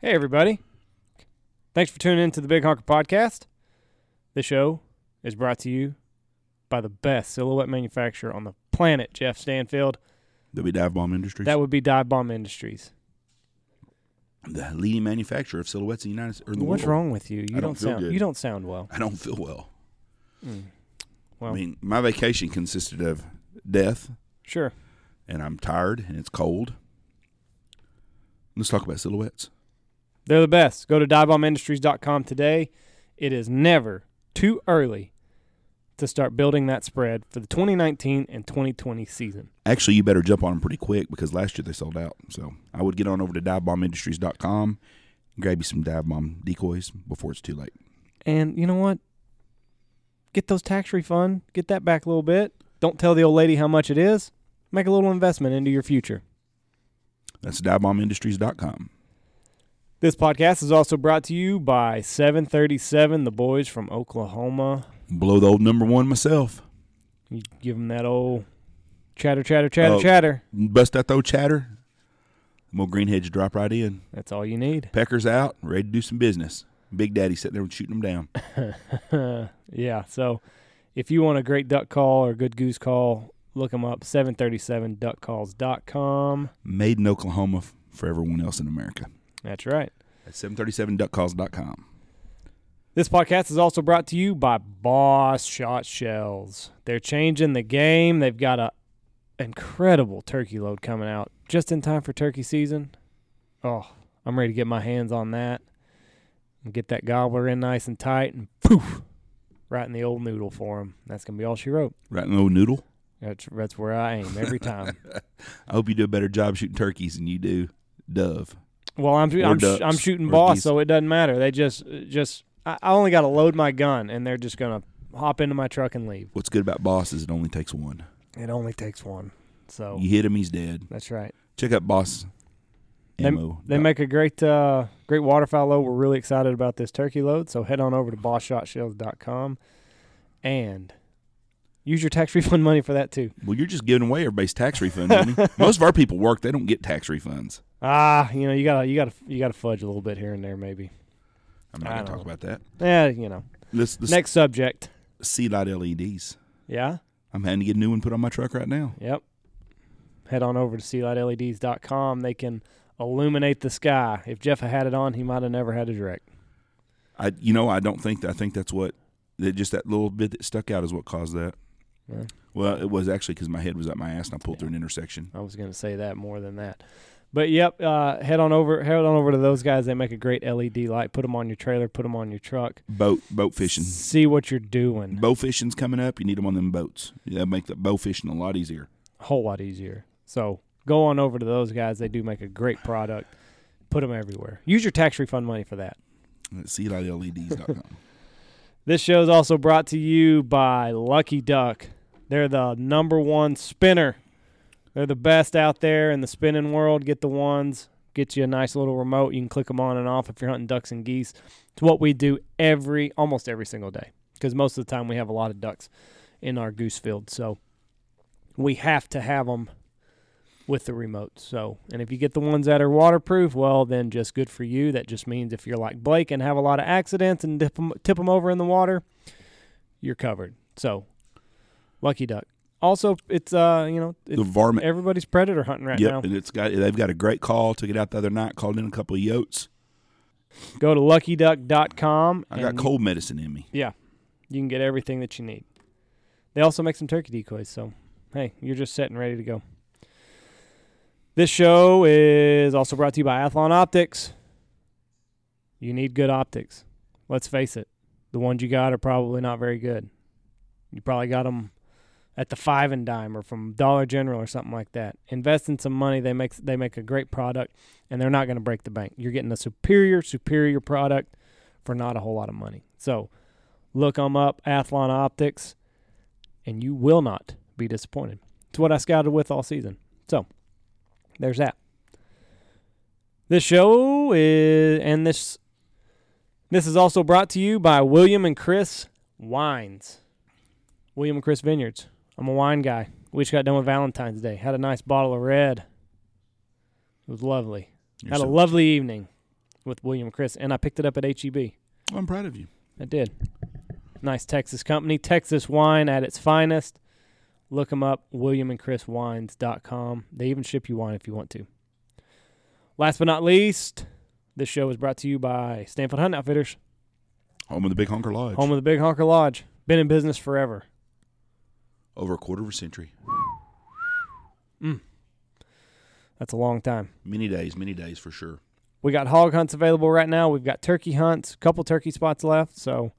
Hey, everybody. Thanks for tuning in to the Big Honker Podcast. This show is brought to you by the best silhouette manufacturer on the planet, Jeff Stanfield. That would be Dive Bomb Industries, That would be Dive Bomb Industries. the leading manufacturer of silhouettes in the United States. What's wrong with you? You don't, don't feel sound good. you don't sound well. I don't feel well. Mm. Well, I mean, my vacation consisted of death, sure. and I'm tired, and it's cold. Let's talk about silhouettes. They're the best. Go to divebombindustries.com today. It is never too early to start building that spread for the 2019 and 2020 season. Actually, you better jump on them pretty quick because last year they sold out. So I would get on over to divebombindustries.com and grab you some dive bomb decoys before it's too late. And you know what? Get those tax refund. Get that back a little bit. Don't tell the old lady how much it is. Make a little investment into your future. That's divebombindustries.com. This podcast is also brought to you by 737, the boys from Oklahoma. Blow the old number one myself. You give them that old chatter, chatter, chatter, Oh. chatter. Bust out the old chatter. More greenheads drop right in. That's all you need. Pecker's out, ready to do some business. Big Daddy sitting there and shooting them down. yeah. So if you want a great duck call or good goose call, look them up 737duckcalls.com. Made in Oklahoma f- for everyone else in America. That's right. At 737duckcalls.com. This podcast is also brought to you by Boss Shot Shells. They're changing the game. They've got a incredible turkey load coming out just in time for turkey season. Oh, I'm ready to get my hands on that and get that gobbler in nice and tight and poof, right in the old noodle for him. That's gonna be all she wrote. Right in the old noodle. That's that's where I aim every time. I hope you do a better job shooting turkeys than you do dove. Well, I'm I'm, ducks, I'm shooting boss, geese. so it doesn't matter. They just just I, only got to load my gun, and they're just gonna hop into my truck and leave. What's good about Boss is it only takes one. It only takes one, so You hit him, he's dead. that's right. Check out Boss They, they make a great uh, great waterfowl load. We're really excited about this turkey load, so head on over to bossshotshells.com and use your tax refund money for that too. well, you're just giving away everybody's tax refund money. Most of our people work; they don't get tax refunds. Ah, you know you gotta you gotta you gotta fudge a little bit here and there, maybe. I'm not I to talk know. about that. Yeah, you know. Let's, let's Next subject. Sealight LEDs. Yeah. I'm having to get a new one put on my truck right now. Yep. Head on over to sealightleds.com. They can illuminate the sky. If Jeff had had it on, he might have never had his wreck. I, you know, I don't think that. I think that's what that just that little bit that stuck out is what caused that. Yeah. Well, it was actually because my head was up my ass and I pulled through an intersection. I was going to say that more than that. But yep, uh, head on over. Head on over to those guys. They make a great LED light. Put them on your trailer. Put them on your truck. Boat boat fishing. See what you're doing. Bow fishing's coming up. You need them on them boats. Yeah, make the bow fishing a lot easier. A whole lot easier. So go on over to those guys. They do make a great product. Put them everywhere. Use your tax refund money for that. At sealightleds.com. This show is also brought to you by Lucky Duck. They're the number one spinner. They're the best out there in the spinning world. Get the ones. Get you a nice little remote. You can click them on and off if you're hunting ducks and geese. It's what we do every, almost every single day, because most of the time we have a lot of ducks in our goose field. So we have to have them with the remote. So, and if you get the ones that are waterproof, well, then just good for you. That just means if you're like Blake and have a lot of accidents and dip 'em- tip them over in the water, you're covered. So, lucky duck. Also, it's uh, you know, the varmint. everybody's predator hunting right yep, now. and it's got they've got a great call. Took it out the other night. Called in a couple of yotes. Go to luckyduck.com. I got and cold medicine in me. Yeah, you can get everything that you need. They also make some turkey decoys, so hey, you're just set and ready to go. This show is also brought to you by Athlon Optics. You need good optics. Let's face it, the ones you got are probably not very good. You probably got them at the five and dime or from Dollar General or something like that. Invest in some money. They make they make a great product, and they're not going to break the bank. You're getting a superior superior product for not a whole lot of money. So look them up, Athlon Optics, and you will not be disappointed. It's what I scouted with all season. So there's that. This show is and this this is also brought to you by William and Chris Wines. William and Chris Vineyards. I'm a wine guy. We just got done with Valentine's Day. Had a nice bottle of red. It was lovely. You're Had so, a lovely evening. with William and Chris, and I picked it up at HEB. I'm proud of you. I did. Nice Texas company, Texas wine at its finest. Look them up, williamandchriswines.com. They even ship you wine if you want to. Last but not least, this show is brought to you by Stanfield Hunt Outfitters, Home of the Big Honker Lodge. home of the Big Honker Lodge. Been in business forever. Over a quarter of a century. That's a long time. Many days, many days for sure. We got hog hunts available right now. We've got turkey hunts, a couple turkey spots left. So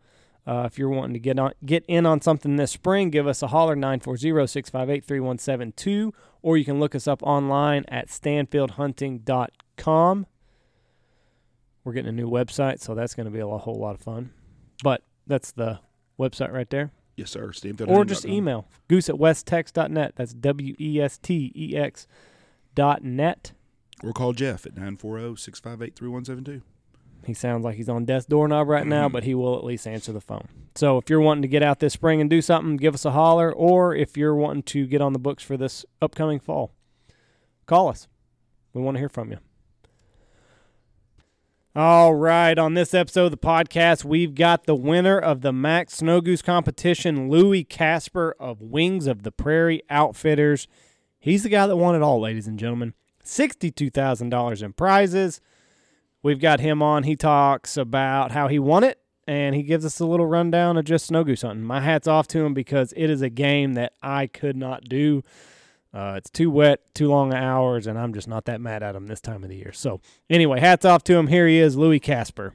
uh, if you're wanting to get on get in on something this spring, give us a holler 940-658-3172 or you can look us up online at stanfieldhunting.com. We're getting a new website, so that's going to be a whole lot of fun. But that's the website right there. Yes, sir. Stanfield Or just email goose at westex.net. That's W E S T E X dot net. Or call Jeff at 940 658 3172. He sounds like he's on death's doorknob right now, mm-hmm. but he will at least answer the phone. So if you're wanting to get out this spring and do something, give us a holler. Or if you're wanting to get on the books for this upcoming fall, call us. We want to hear from you. All right, on this episode of the podcast, we've got the winner of the Mack's Snow Goose competition, Lewie Casper of Wings of the Prairie Outfitters. He's the guy that won it all, ladies and gentlemen. $62,000 in prizes. We've got him on. He talks about how he won it and he gives us a little rundown of just snow goose hunting. My hat's off to him because it is a game that I could not do. Uh, it's too wet, too long hours, and I'm just not that mad at him this time of the year. So, anyway, hats off to him. Here he is, Lewie Casper.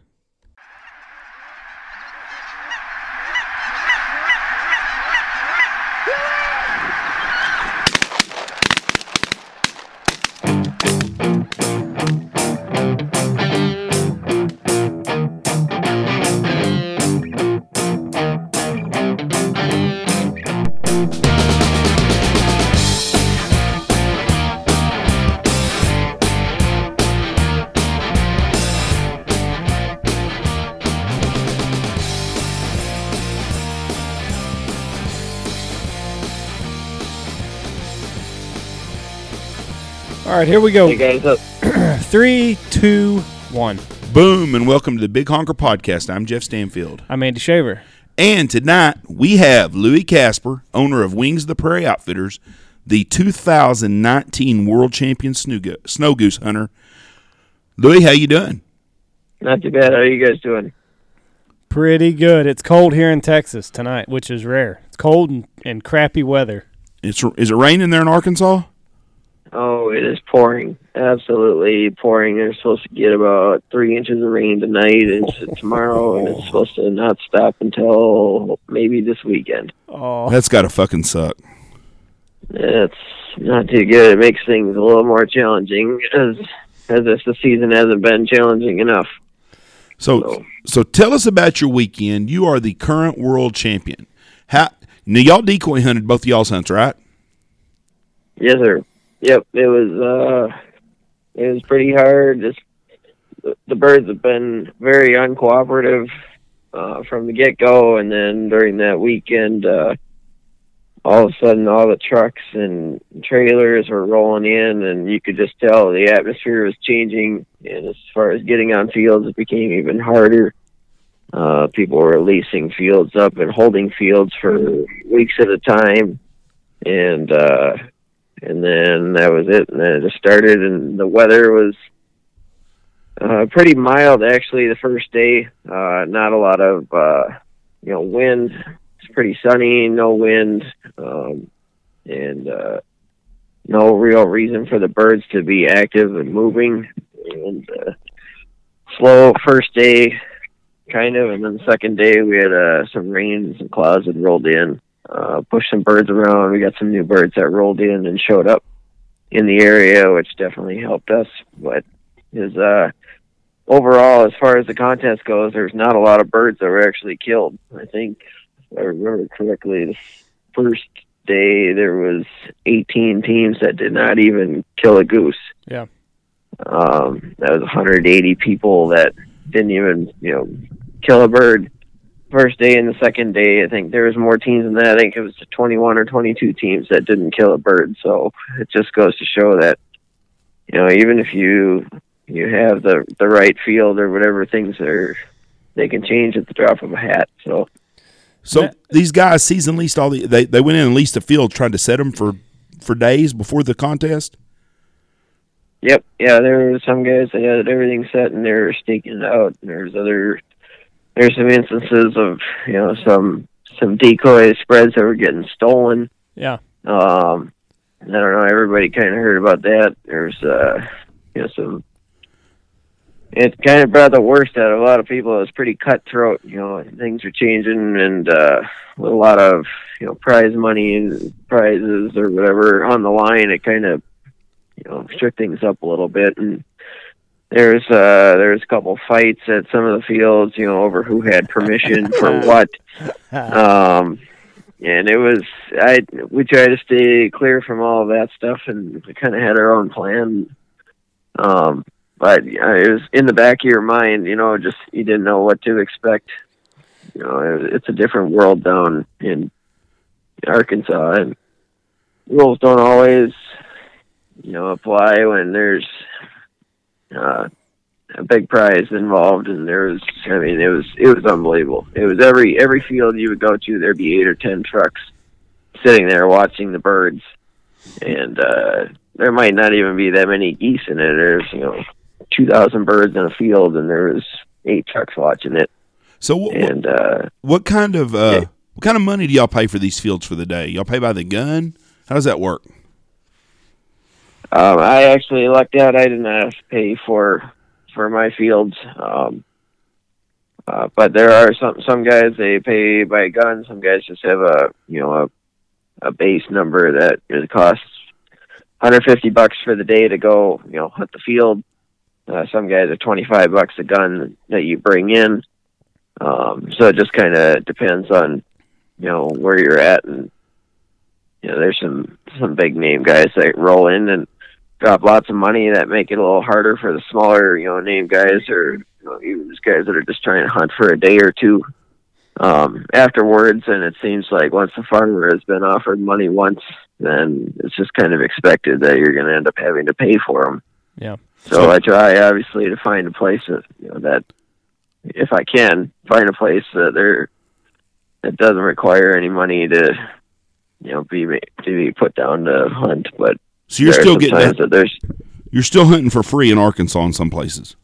All right, here we go. Hey guys, Three, two, one. Boom, and welcome to the Big Honker Podcast. I'm Jeff Stanfield. I'm Andy Shaver. And tonight we have Lewie Casper, owner of Wings of the Prairie Outfitters, the 2019 World Champion snow go- snow goose hunter. Lewie, how you doing? not too bad. How are you guys doing? Pretty good. It's cold here in Texas tonight, which is rare. It's cold and, and crappy weather. It's is it raining there in Arkansas? Oh, it is pouring. Absolutely pouring. They're supposed to get about three inches of rain tonight and tomorrow, and it's oh. supposed to not stop until maybe this weekend. Oh, That's got to fucking suck. It's not too good. It makes things a little more challenging as as if the season hasn't been challenging enough. So, So- so tell us about your weekend. You are the current world champion. How now y'all decoy hunted both of y'all's hunts, right? Yes, sir. Yep, it was uh it was pretty hard. Just the, the birds have been very uncooperative uh from the get go and then during that weekend uh all of a sudden all the trucks and trailers were rolling in and you could just tell the atmosphere was changing and as far as getting on fields it became even harder. Uh people were leasing fields up and holding fields for weeks at a time and uh and then that was it. And then it just started, and the weather was uh, pretty mild actually. The first day, uh, not a lot of uh, you know wind. It's pretty sunny, no wind, um, and uh, no real reason for the birds to be active and moving. And uh, slow first day, kind of, and then the second day we had uh, some rain and some clouds had rolled in uh, pushed some birds around. We got some new birds that rolled in and showed up in the area, which definitely helped us. But is uh, overall, as far as the contest goes, there's not a lot of birds that were actually killed. I think, if I remember correctly, the first day there was 18 teams that did not even kill a goose. Yeah. Um, that was 180 people that didn't even, you know, kill a bird first day and the second day, I think there was more teams than that. I think it was 21 or 22 teams that didn't kill a bird. So it just goes to show that, you know, even if you you have the the right field or whatever things are they can change at the drop of a hat. So So Yeah. these guys season leased all the they, they went in and leased the field, tried to set them for for days before the contest. Yep, yeah, there were some guys that had everything set and they were staking it out. And there's other, there's some instances of you know some some decoy spreads that were getting stolen. Yeah. Um, I don't know. Everybody kind of heard about that. There's uh, you know some. It kind of brought the worst out of a lot of people. It was pretty cutthroat. You know, things were changing, and uh, with a lot of you know prize money and prizes or whatever on the line. It kind of you know shook things up a little bit, and there's uh there's a couple fights at some of the fields. You know, over who had permission for what. Um, and it was I we tried to stay clear from all of that stuff, and we kind of had our own plan. Um, but uh, it was in the back of your mind, you know, just you didn't know what to expect. You know, it, it's a different world down in Arkansas, and rules don't always, you know, apply when there's uh, a big prize involved, and there was, I mean, it was it was unbelievable. It was every every field you would go to, there'd be eight or ten trucks sitting there watching the birds, and uh, there might not even be that many geese in it. There's you know two thousand birds in a field, and there was eight trucks watching it, So what, and uh, what kind of uh, Yeah. what kind of money do y'all pay for these fields for the day? Y'all pay by the gun? How does that work? Um, I actually lucked out. I didn't have to pay for for my fields. Um, uh, but there are some some guys they pay by gun. Some guys just have a you know a a base number that it costs 150 bucks for the day to go you know hunt the field. Uh, some guys are 25 bucks a gun that you bring in. Um, so it just kind of depends on you know where you're at and you know there's some some big name guys that roll in and drop lots of money that make it a little harder for the smaller, you know, name guys or you know, even just guys that are just trying to hunt for a day or two um, afterwards. And it seems like once the farmer has been offered money once, then it's just kind of expected that you're going to end up having to pay for them. Yeah. So I try obviously to find a place that you know that if I can find a place that there that doesn't require any money to you know be to be put down to hunt, but So you're still getting that, that there's you're still hunting for free in Arkansas in some places.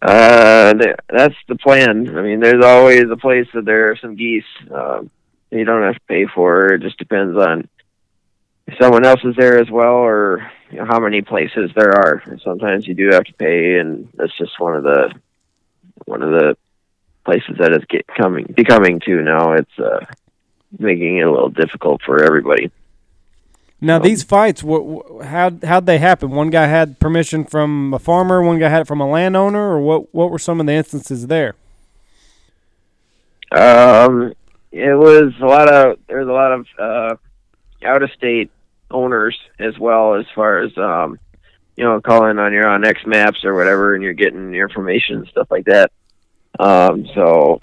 Uh, that's the plan. I mean, there's always a place that there are some geese. Um, you don't have to pay for. It just depends on if someone else is there as well, or you know, how many places there are. And sometimes you do have to pay, and that's just one of the one of the places that is get coming becoming to now. It's uh, making it a little difficult for everybody. Now these fights, wh- wh- how how'd they happen? One guy had permission from a farmer, one guy had it from a landowner, or what? What were some of the instances there? Um, it was a lot of there was a lot of uh, out of state owners as well as far as um, you know calling on your on X Maps or whatever, and you're getting your information and stuff like that. Um, so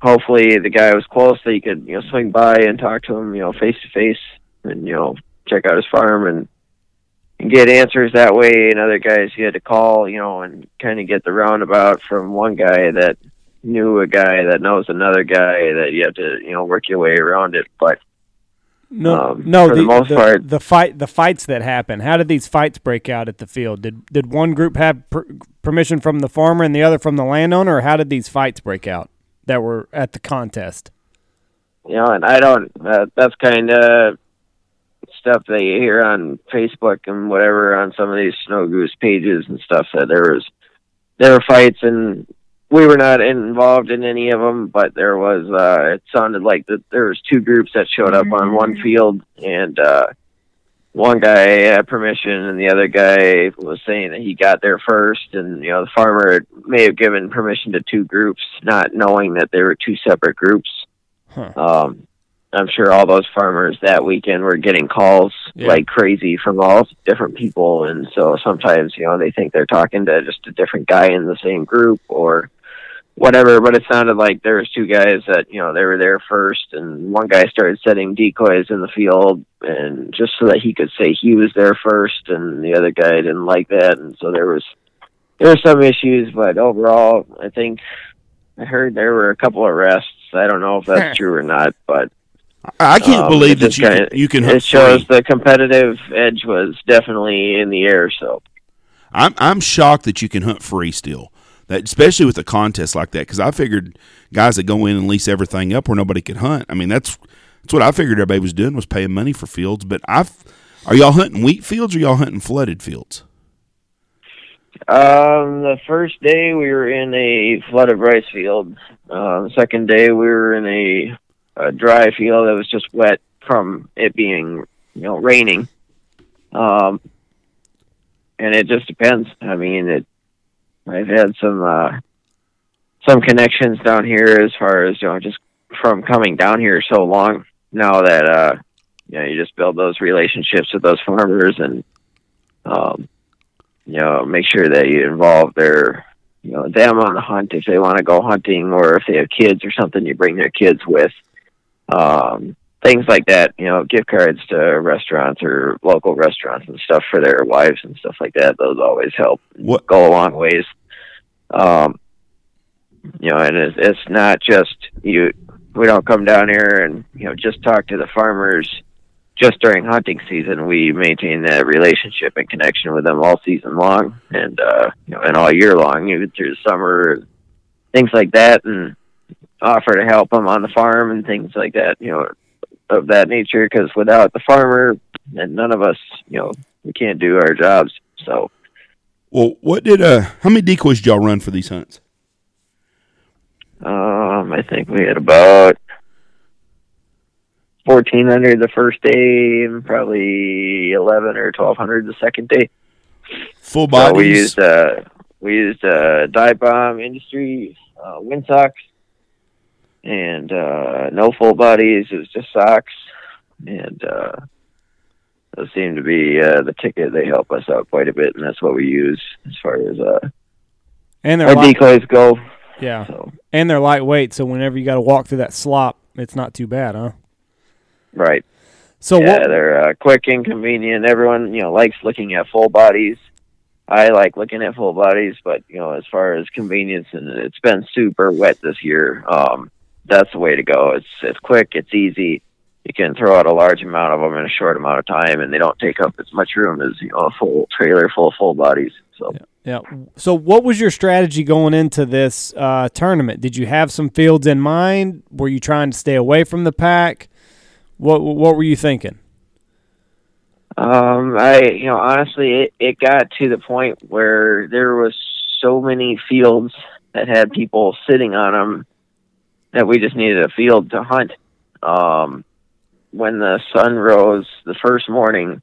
hopefully the guy was close that you could you know swing by and talk to him you know face to face and you know check out his farm and and get answers that way and other guys he had to call you know and kind of get the roundabout from one guy that knew a guy that knows another guy that you have to you know work your way around it but No, Um, no. for the most part- the fight, the fights that happen. How did these fights break out at the field? Did did one group have per- permission from the farmer and the other from the landowner, or how did these fights break out that were at the contest? you know and i don't uh, that's kind of stuff that you hear on facebook and whatever on some of these snow goose pages and stuff that there was there were fights and we were not involved in any of them but there was uh it sounded like that there was two groups that showed up on one field and uh one guy had permission and the other guy was saying that he got there first and you know the farmer may have given permission to two groups not knowing that they were two separate groups Huh. um, I'm sure all those farmers that weekend were getting calls Yeah. like crazy from all different people, and so sometimes you know they think they're talking to just a different guy in the same group, or whatever. But it sounded like there was two guys that you know they were there first, and one guy started setting decoys in the field, and just so that he could say he was there first, and the other guy didn't like that, and so there was there were some issues. But overall, I think I heard there were a couple of arrests. I don't know if that's true or not, but I can't um, believe that you can, kinda- you can hunt it shows free. the competitive edge was definitely in the air. So I'm I'm shocked that you can hunt free still. That especially with a contest like that because I figured guys that go in and lease everything up where nobody could hunt. I mean that's that's what I figured everybody was doing was paying money for fields. But I are y'all hunting wheat fields or y'all hunting flooded fields? Um, the first day we were in a flooded rice field. Uh, the second day we were in a, a dry field that was just wet from it being, you know, raining. Um, and it just depends. I mean, it. I've had some uh, some connections down here as far as you know, just from coming down here so long now that uh, you know you just build those relationships with those farmers and um, you know, make sure that you involve their, you know, them on the hunt if they want to go hunting or if they have kids or something, you bring their kids with. Um, things like that, you know, gift cards to restaurants or local restaurants and stuff for their wives and stuff like that. Those always help What go a long ways. Um, you know, and it's, it's not just you. We don't come down here and you know just talk to the farmers just during hunting season. We maintain that relationship and connection with them all season long, and uh, you know, and all year long, even through the summer, things like that, and offer to help them on the farm and things like that. You know, of that nature. Because without the farmer, and none of us, you know, we can't do our jobs. So. well what did uh how many decoys did y'all run for these hunts? Um, I think we had about fourteen hundred the first day, and probably eleven or twelve hundred the second day. Full So bodies. we used uh, we used uh, dive bomb industry uh, wind socks, and uh, no full bodies. It was just socks, and uh, those seem to be uh, the ticket. They help us out quite a bit, and that's what we use as far as uh, And our light, decoys go. yeah, So and they're lightweight. So whenever you got to walk through that slop, it's not too bad, huh? right. So yeah, what? they're uh, quick and convenient. Everyone, you know, likes looking at full bodies. I like looking at full bodies, but you know, as far as convenience, and it's been super wet this year. Um, that's the way to go. It's it's quick, it's easy. You can throw out a large amount of them in a short amount of time, and they don't take up as much room as you know a full trailer full of full bodies. So Yeah. So what was your strategy going into this uh, tournament? Did you have some fields in mind? Were you trying to stay away from the pack? What What were you thinking? Um, I, you know, honestly, it, it got to the point where there was so many fields that had people sitting on them that we just needed a field to hunt. Um, when the sun rose the first morning,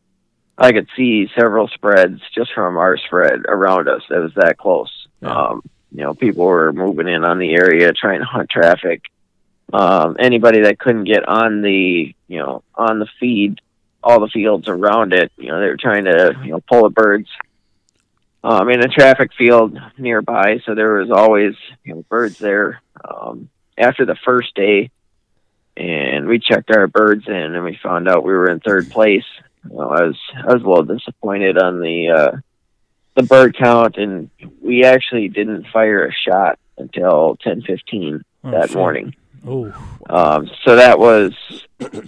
I could see several spreads just from our spread around us. It was that close. Yeah. Um, you know, people were moving in on the area trying to hunt traffic. Um, anybody that couldn't get on the, you know, on the feed all the fields around it. You know, they were trying to you know pull the birds um, in a traffic field nearby, so there was always you know birds there. Um, after the first day, and we checked our birds in, and we found out we were in third place. Well, I was I was a little disappointed on the uh, the bird count, and we actually didn't fire a shot until ten fifteen Oh, that shit. morning. Oh, Um, so that was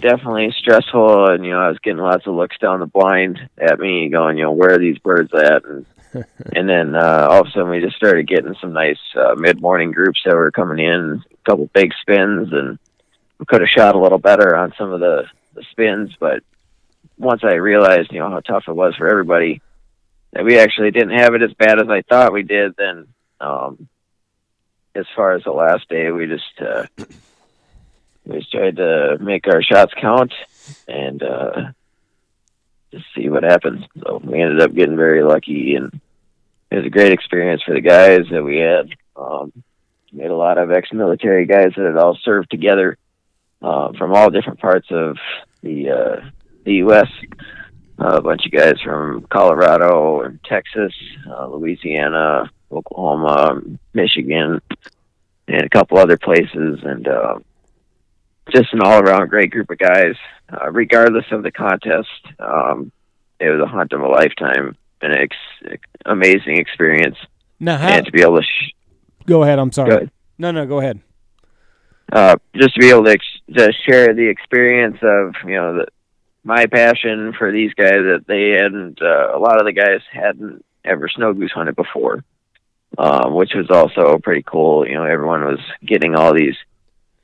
definitely stressful, and you know I was getting lots of looks down the blind at me, going, you know, where are these birds at? And and then uh, all of a sudden we just started getting some nice uh, mid morning groups that were coming in, couple big spins, and we could have shot a little better on some of the, the spins, but once I realized, you know, how tough it was for everybody, that we actually didn't have it as bad as I thought we did, then um, as far as the last day, we just uh, we just tried to make our shots count and uh, just see what happens. So we ended up getting very lucky, and it was a great experience for the guys that we had. Um, had a lot of ex-military guys that had all served together uh, from all different parts of the uh, the U.S. Uh, a bunch of guys from Colorado and Texas, uh, Louisiana, Oklahoma, Michigan, and a couple other places, and uh, just an all around great group of guys. Uh, regardless of the contest, um, it was a hunt of a lifetime, an ex- amazing experience, Now, how, and to be able to. Sh- go ahead. I'm sorry. Go. No, no, go ahead. uh, just to be able to, ex- to share the experience of you know the, my passion for these guys that they hadn't uh, a lot of the guys hadn't ever snow goose hunted before, um, which was also pretty cool. You know, everyone was getting all these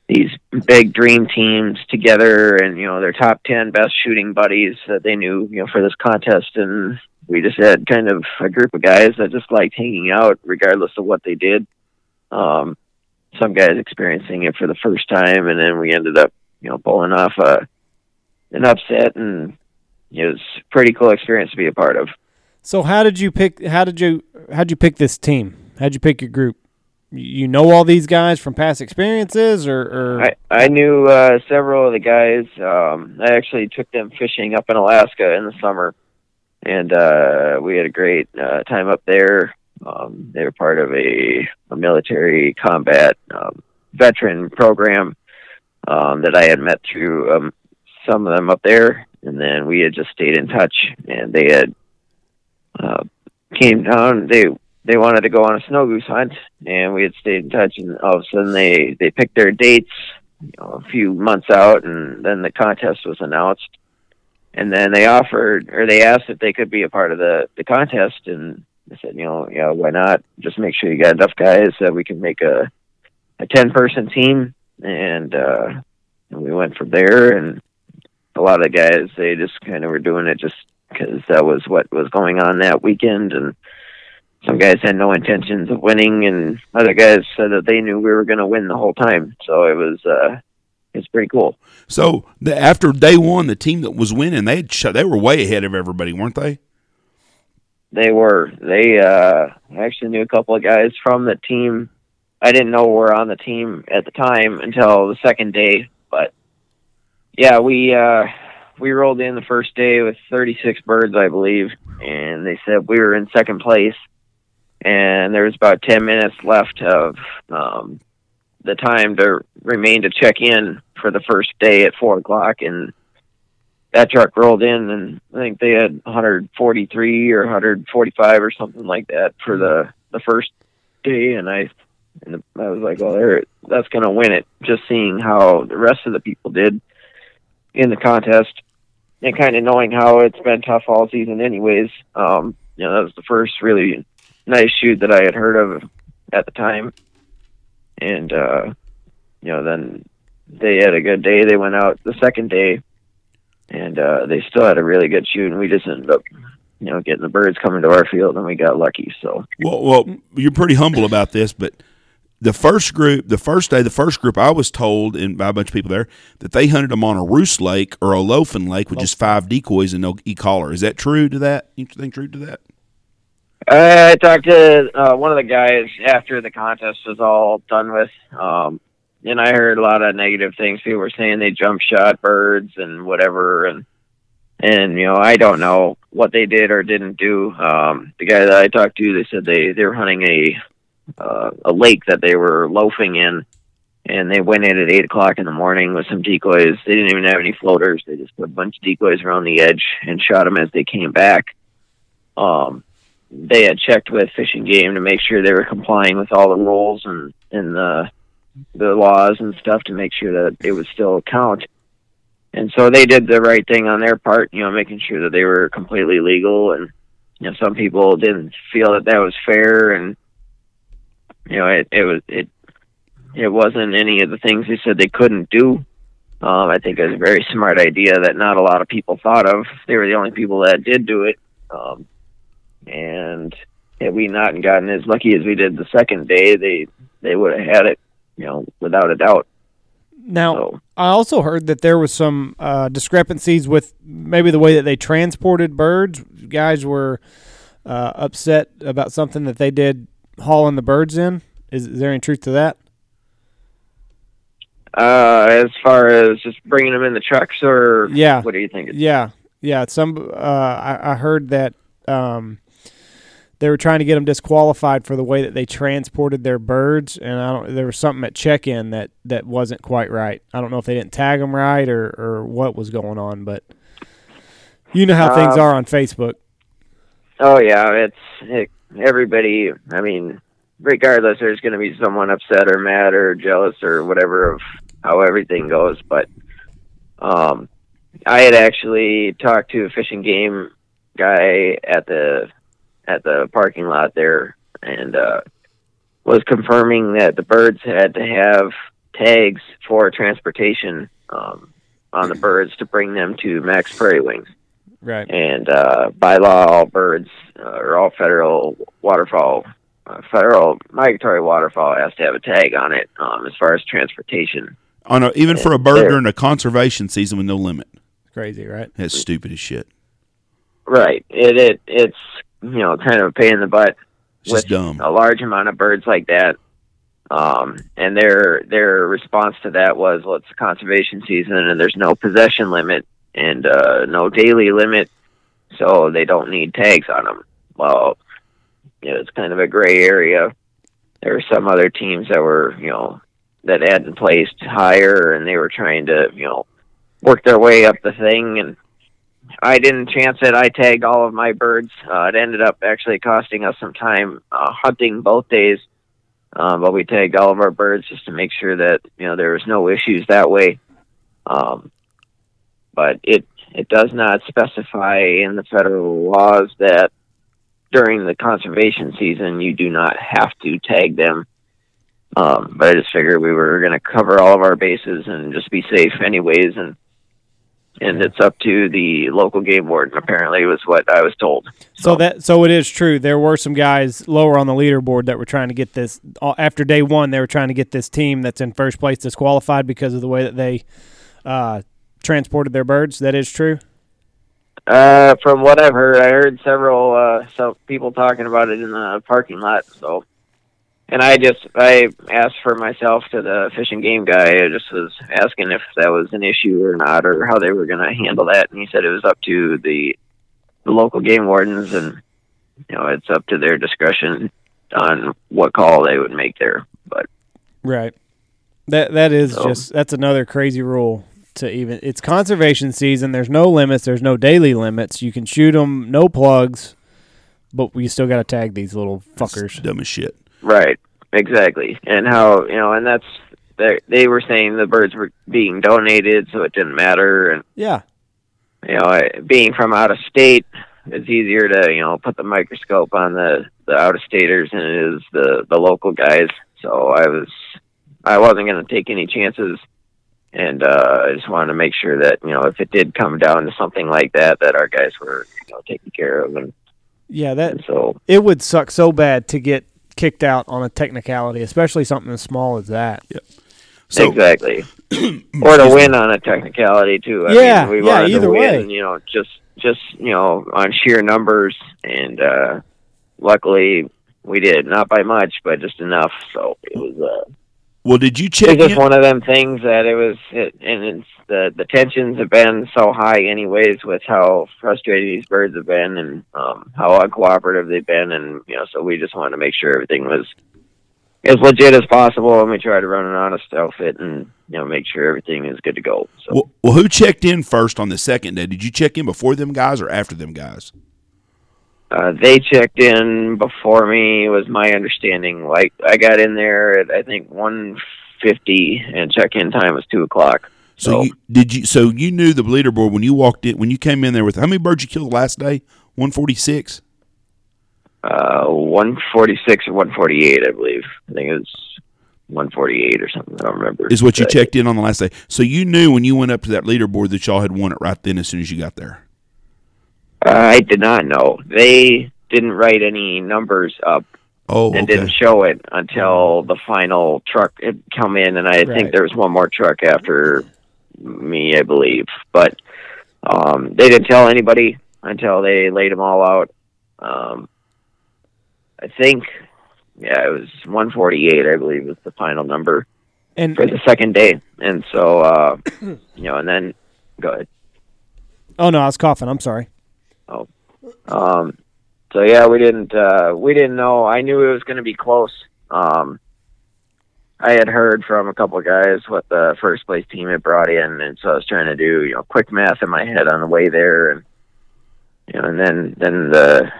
these big dream teams together, and you know their top ten best shooting buddies that they knew you know for this contest, and we just had kind of a group of guys that just liked hanging out regardless of what they did. Um, some guys experiencing it for the first time, and then we ended up, you know, pulling off a an upset, and it was a pretty cool experience to be a part of. So, how did you pick? How did you? How'd you pick this team? How'd you pick your group? You know all these guys from past experiences, or, or I I knew uh, several of the guys. Um, I actually took them fishing up in Alaska in the summer, and uh, we had a great uh, time up there. Um, they were part of a, a military combat um, veteran program um, that I had met through um, some of them up there, and then we had just stayed in touch. And they had uh, came down. They they wanted to go on a snow goose hunt, and we had stayed in touch. And all of a sudden, they they picked their dates, you know, a few months out, and then the contest was announced. And then they offered, or they asked if they could be a part of the the contest, and I said, you know, yeah, why not? Just make sure you got enough guys that we can make a a ten person team, and uh, and we went from there. And a lot of the guys, they just kind of were doing it just because that was what was going on that weekend, and some guys had no intentions of winning, and other guys said that they knew we were going to win the whole time. So it was uh, it's pretty cool. So the, after day one, the team that was winning, they had they were way ahead of everybody, weren't they? They were. They uh actually knew a couple of guys from the team. I didn't know were on the team at the time until the second day, but yeah, we uh we rolled in the first day with 36 birds, I believe, and they said we were in second place. And there was about 10 minutes left of um, the time to remain to check in for the first day at four o'clock, and that truck rolled in, and I think they had 143 or 145 or something like that for the the first day, and I and I was like, well, there, that's going to win it. Just seeing how the rest of the people did in the contest, and kind of knowing how it's been tough all season, anyways. Um, you know, that was the first really nice shoot that I had heard of at the time, and uh, you know, then they had a good day. They went out the second day and uh, they still had a really good shoot, and we just ended up, you know, getting the birds coming to our field, and we got lucky. So Well, well, you're pretty humble about this, but the first group, the first day, the first group, I was told and by a bunch of people there that they hunted them on a roost lake or a loafing lake with just five decoys and no e collar. Is that true to that? You think true to that? I talked to uh, one of the guys after the contest was all done with, um, and I heard a lot of negative things. People were saying they jump shot birds and whatever, and and you know I don't know what they did or didn't do. Um, the guy that I talked to, they said they they were hunting a uh, a lake that they were loafing in, and they went in at eight o'clock in the morning with some decoys. They didn't even have any floaters. They just put a bunch of decoys around the edge and shot them as they came back. Um, they had checked with fishing game to make sure they were complying with all the rules and and the the laws and stuff to make sure that it would still count. And so they did the right thing on their part, you know, making sure that they were completely legal. And you know, some people didn't feel that that was fair, and you know, it it was it it wasn't any of the things they said they couldn't do. Um, I think it was a very smart idea that not a lot of people thought of. They were the only people that did do it. Um, and had we not gotten as lucky as we did the second day, they they would have had it, you know, without a doubt. Now, So I also heard that there was some uh, discrepancies with maybe the way that they transported birds. Guys were uh, upset about something that they did hauling the birds in. Is, is there any truth to that? uh, as far as just bringing them in the trucks, or Yeah. what do you think? Yeah, yeah. Some uh, I, I heard that um, they were trying to get them disqualified for the way that they transported their birds, and I don't. There was something at check-in that that wasn't quite right. I don't know if they didn't tag them right or or what was going on, but you know how things Um, are on Facebook. Oh yeah, it's it, everybody. I mean, regardless, there's going to be someone upset or mad or jealous or whatever of how everything goes. But um, I had actually talked to a fishing game guy at the at the parking lot there, and uh, was confirming that the birds had to have tags for transportation um, on the birds to bring them to Mack's Prairie Wings Right. and uh, by law, all birds uh, or all federal waterfowl, uh, federal migratory waterfowl has to have a tag on it um, as far as transportation. On a, even for a bird during a conservation season with no limit. It's crazy, right? That's stupid as shit. Right. It it it's you know kind of a pain in the butt It's with a large amount of birds like that. Um, and their their response to that was, well, it's conservation season and there's no possession limit and uh, no daily limit, so they don't need tags on them. Well, you know, it's kind of a gray area. There were some other teams that were, you know, that hadn't placed higher, and they were trying to, you know, work their way up the thing. And I didn't chance it. I tagged all of my birds. Uh, it ended up actually costing us some time uh, hunting both days, um, but we tagged all of our birds just to make sure that you know there was no issues that way. Um, but it it does not specify in the federal laws that during the conservation season you do not have to tag them. Um, but I just figured we were going to cover all of our bases and just be safe anyways, and and it's up to the local game warden. Apparently, was what I was told. So that so it is true. There were some guys lower on the leaderboard that were trying to get this uh, after day one. They were trying to get this team that's in first place disqualified because of the way that they uh, transported their birds. That is true. Uh, from what I've heard, I heard several uh, some people talking about it in the parking lot. So, and I just I asked for myself to the fishing game guy. I just was asking if that was an issue or not, or how they were going to handle that. And he said it was up to the the local game wardens, and you know it's up to their discretion on what call they would make there. But Right. That that is So- just that's another crazy rule to even. It's conservation season. There's no limits. There's no daily limits. You can shoot them, no plugs, but we still got to tag these little fuckers. Dumb as shit. Right, exactly. And how you know, and that's they were saying the birds were being donated, so it didn't matter. And Yeah. you know, I, being from out of state, it's easier to you know put the microscope on the the out of staters than it is the the local guys. So I was I wasn't going to take any chances. And uh, I just wanted to make sure that you know if it did come down to something like that, that our guys were you know taken care of, and, Yeah. That and so it would suck so bad to get kicked out on a technicality, especially something as small as that. So exactly. or to win on a technicality too. I Yeah, mean, we yeah, wanted either to way. you know, just just you know on sheer numbers, and uh, luckily we did not by much, but just enough. So it was uh, well, did you check was just in? one of them things that it was, it, and it's the the tensions have been so high, anyways, with how frustrated these birds have been and um, how uncooperative they've been, and you know, so we just wanted to make sure everything was as legit as possible, and we tried to run an honest outfit and you know make sure everything is good to go. So. Well, well, who checked in first on the second day? Did you check in before them guys or after them guys? Uh, they checked in before me. Was my understanding. Like I got in there at I think one fifty, and check-in time was two o'clock. So So- you, did you? So you knew the leaderboard when you walked in when you came in there with how many birds you killed the last day? One forty six. Uh, one forty-six or one forty-eight, I believe. I think it was one forty-eight or something. I don't remember. Is what you But, checked in on the last day. So you knew when you went up to that leaderboard that y'all had won it right then as soon as you got there. Uh, I did not know. They didn't write any numbers up Oh, and okay. didn't show it until the final truck had come in, and I Right. think there was one more truck after me, I believe. But um, they didn't tell anybody until they laid them all out. Um, I think, yeah, it was 148, I believe, was the final number And for the second day, and so uh, you know, and then go ahead. oh no, I was coughing. I'm sorry. Um, so yeah, we didn't uh, we didn't know. I knew it was going to be close. Um, I had heard from a couple of guys what the first place team had brought in, and so I was trying to do you know quick math in my head on the way there, and you know, and then then the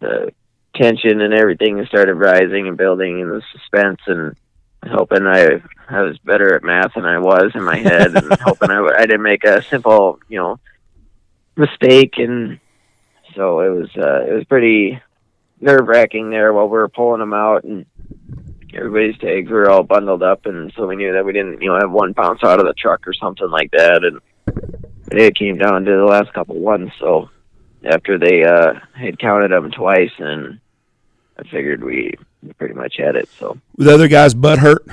the tension and everything started rising and building, and the suspense, and hoping I I was better at math than I was in my head, and hoping I I didn't make a simple you know mistake, and so it was uh, it was pretty nerve wracking there while we were pulling them out and everybody's tags were all bundled up and so we knew that we didn't you know have one bounce out of the truck or something like that and it came down to the last couple ones so after they uh had counted them twice and I figured we pretty much had it so With other guys' butt hurt?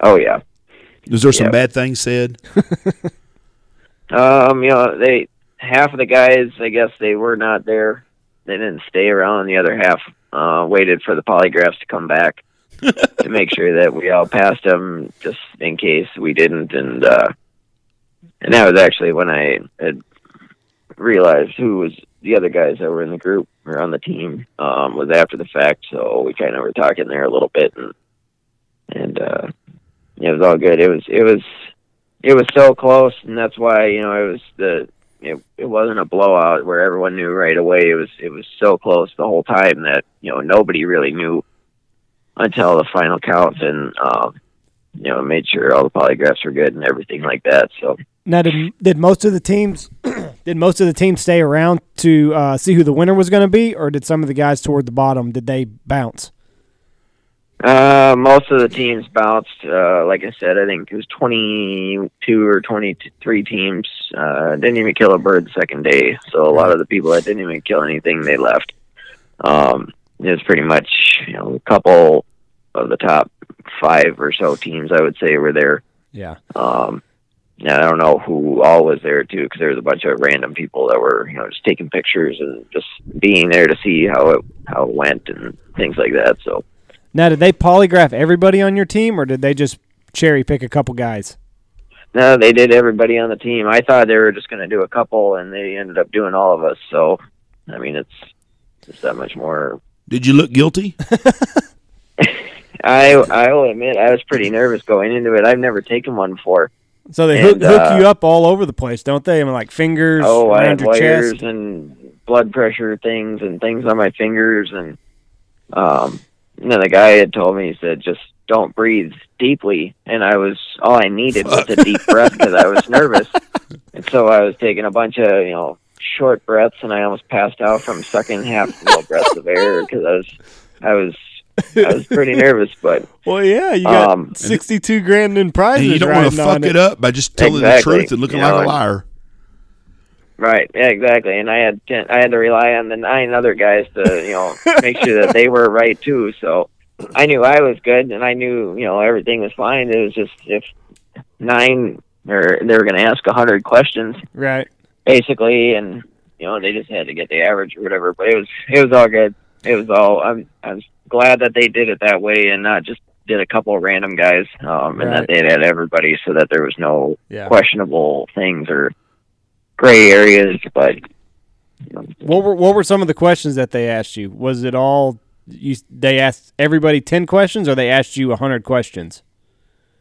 oh yeah Was there some Yeah. bad things said? Um, you know, they half of the guys, I guess they were not there. They didn't stay around. The other half uh, waited for the polygraphs to come back to make sure that we all passed them, just in case we didn't. And uh, and that was actually when I had realized who was the other guys that were in the group or on the team. Um, was after the fact, so we kind of were talking there a little bit, and and uh, it was all good. It was it was it was so close, and that's why you know it was the it, it wasn't a blowout where everyone knew right away. It was it was so close the whole time that you know nobody really knew until the final count, and um, you know made sure all the polygraphs were good and everything like that. So Now, did did most of the teams did most of the teams stay around to uh, see who the winner was going to be, or did some of the guys toward the bottom did they bounce? Uh, most of the teams bounced. Uh, like I said, I think it was twenty two or twenty three teams. Uh, didn't even kill a bird the second day. So a lot of the people that didn't even kill anything, they left. Um, it was pretty much you know a couple of the top five or so teams I would say were there. Yeah, Um, yeah, I don't know who all was there too, because there was a bunch of random people that were you know just taking pictures and just being there to see how it how it went and things like that. So Now, did they polygraph everybody on your team, or did they just cherry pick a couple guys? no, they did everybody on the team. I thought they were just going to do a couple, and they ended up doing all of us. So I mean, it's it's that much more. Did you look guilty? I I will admit I was pretty nervous going into it. I've never taken one before. So they And, hook, hook uh, you up all over the place, don't they? I mean, like fingers Oh, I around had your wires chest. and blood pressure things and things on my fingers and um and then the guy had told me he said just don't breathe deeply and I was all I needed was a deep breath because I was nervous and so I was taking a bunch of you know short breaths and I almost passed out from sucking half full breaths of air because I was I was I was pretty nervous but Well, yeah, you got Um, sixty-two grand in prizes. And you don't want to fuck on it up by just telling Exactly. the truth and looking You like a liar. Right, yeah, exactly. And I had ten, I had to rely on the nine other guys to, you know, make sure that they were right too. So I knew I was good, and I knew, you know, everything was fine. It was just if nine or they were going to ask a hundred questions Right. basically, and you know they just had to get the average or whatever. But it was it was all good. It was all. I'm I was glad that they did it that way and not just did a couple of random guys, um, and Right. that they had everybody so that there was no Yeah. questionable things or gray areas. But you know, What were what were some of the questions that they asked you? Was it all you? They asked everybody ten questions, or they asked you a hundred questions?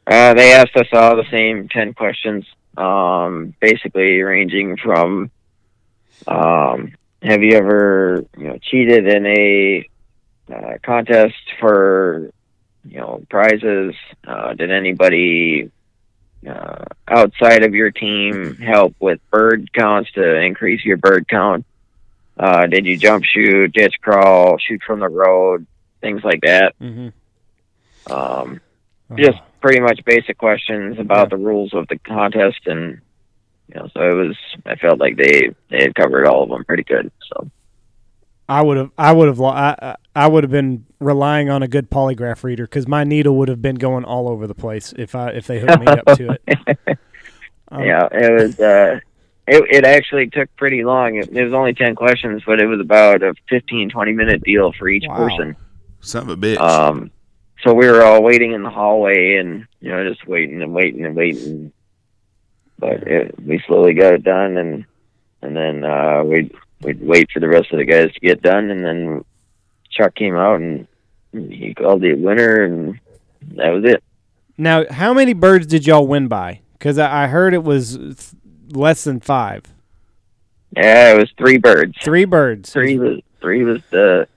uh, they asked us all the same ten questions, um, basically ranging from, um, have you ever you know cheated in a uh, contest for you know prizes? Uh, did anybody uh, outside of your team help with bird counts to increase your bird count? Uh, did you jump shoot, ditch crawl, shoot from the road, things like that? Mm-hmm. Um, just pretty much basic questions about the rules of the contest, and you know, so it was. I felt like they they had covered all of them pretty good. So I would have, I would have, I, I- I would have been relying on a good polygraph reader because my needle would have been going all over the place if I if they hooked me up to it. Um, yeah, it was. Uh, it it actually took pretty long. It, it was only ten questions, but it was about a 15, 20 minute deal for each Wow. person. Son of a bitch. Um, so we were all waiting in the hallway, and you know, just waiting and waiting and waiting. But it, we slowly got it done, and and then uh, we we'd wait for the rest of the guys to get done, and then Chuck came out and he called the winner, and that was it. Now, how many birds did y'all win by? Because I I heard it was less than five. Yeah, it was three birds. Three birds. Three was three was the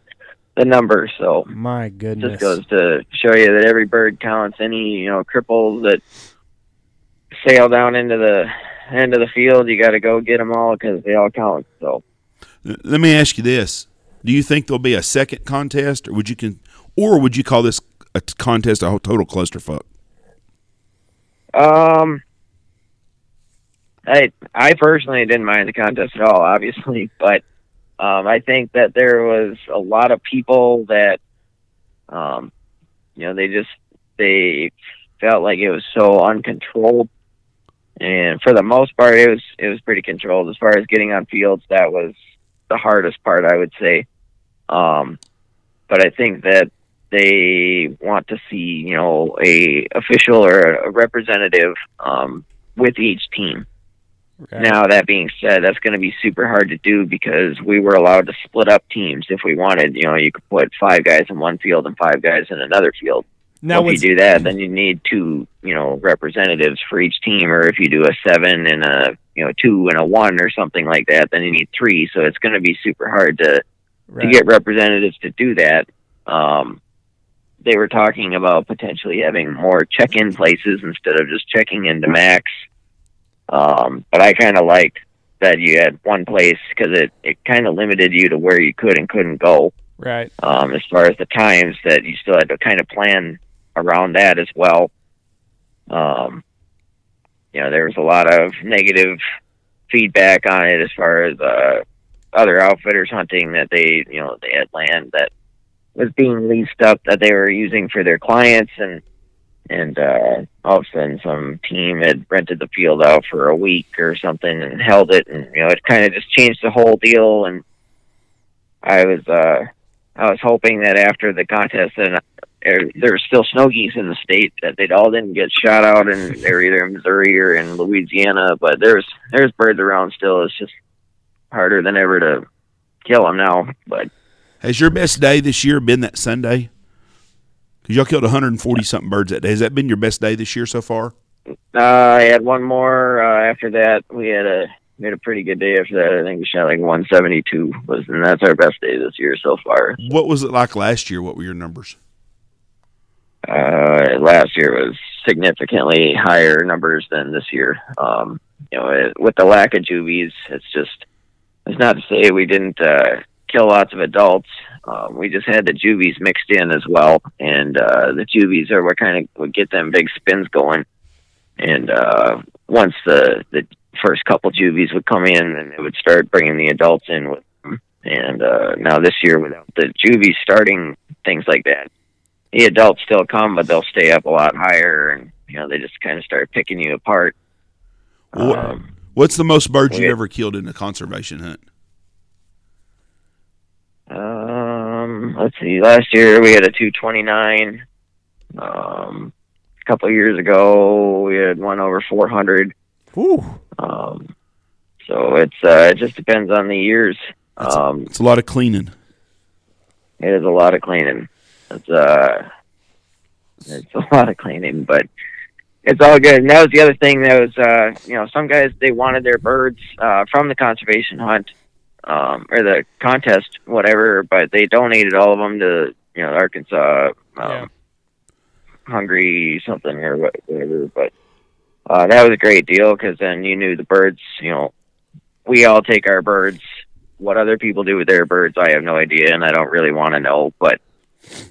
the number. So My goodness. just goes to show you that every bird counts. Any you know cripples that sail down into the end of the field, you got to go get them all because they all count. So Let me ask you this: Do you think there'll be a second contest, or would you can, or would you call this a contest a total clusterfuck? Um, I I personally didn't mind the contest at all, obviously, but um, I think that there was a lot of people that, um, you know, they just they felt like it was so uncontrolled, and for the most part, it was it was pretty controlled. As far as getting on fields, that was the hardest part, I would say. Um, but I think that they want to see, you know, a official or a representative um, with each team. Right. Now, that being said, that's going to be super hard to do because we were allowed to split up teams if we wanted. You know, you could put five guys in one field and five guys in another field. Now, if you do that, then you need two, you know, representatives for each team. Or if you do a seven and a, you know, two and a one or something like that, then you need three. So it's going to be super hard to right. to get representatives to do that. Um, they were talking about potentially having more check-in places instead of just checking into Mack's. Um, but I kind of liked that you had one place because it, it kind of limited you to where you could and couldn't go. right. Um, as far as the times that you still had to kind of plan around that as well. Um, you know, there was a lot of negative feedback on it as far as uh, other outfitters hunting that they, you know, they had land that was being leased up that they were using for their clients, and and uh, all of a sudden some team had rented the field out for a week or something and held it, and you know, it kind of just changed the whole deal. And I was uh, I was hoping that after the contest, and there there were still snow geese in the state that they'd all didn't get shot out, and they're either in Missouri or in Louisiana. But there's there's birds around still. It's just harder than ever to kill them now. But Has your best day this year been that Sunday? Because y'all killed 140 something birds that day. Has that been your best day this year so far? uh, I had one more uh, after that. We had a we had a pretty good day after that. I think we shot like 172 was, and that's our best day this year so far. What was it like last year? What were your numbers? Uh, last year was significantly higher numbers than this year. Um, you know, it, with the lack of juvies, it's just it's not to say we didn't uh, kill lots of adults. Um, we just had the juvies mixed in as well, and uh, the juvies are what kind of would get them big spins going. And uh, once the the first couple juvies would come in, and it would start bringing the adults in with them. And uh, now this year, without the juvies starting things like that, the adults still come, but they'll stay up a lot higher, and you know they just kind of start picking you apart. What- Um, What's the most birds you've ever killed in a conservation hunt? um, let's see. Last year we had a 229. Um, a couple of years ago we had one over 400. Whew. Um, so it's uh, it just depends on the years. That's- Um, It's a lot of cleaning. it is a lot of cleaning. It's uh, it's a lot of cleaning, but it's all good. And that was the other thing that was, uh, you know, some guys they wanted their birds uh, from the conservation hunt um, or the contest, whatever, but they donated all of them to you know Arkansas, um, Yeah. Hungry something or whatever. But uh, that was a great deal because then you knew the birds. You know, we all take our birds. What other people do with their birds, I have no idea, and I don't really want to know. But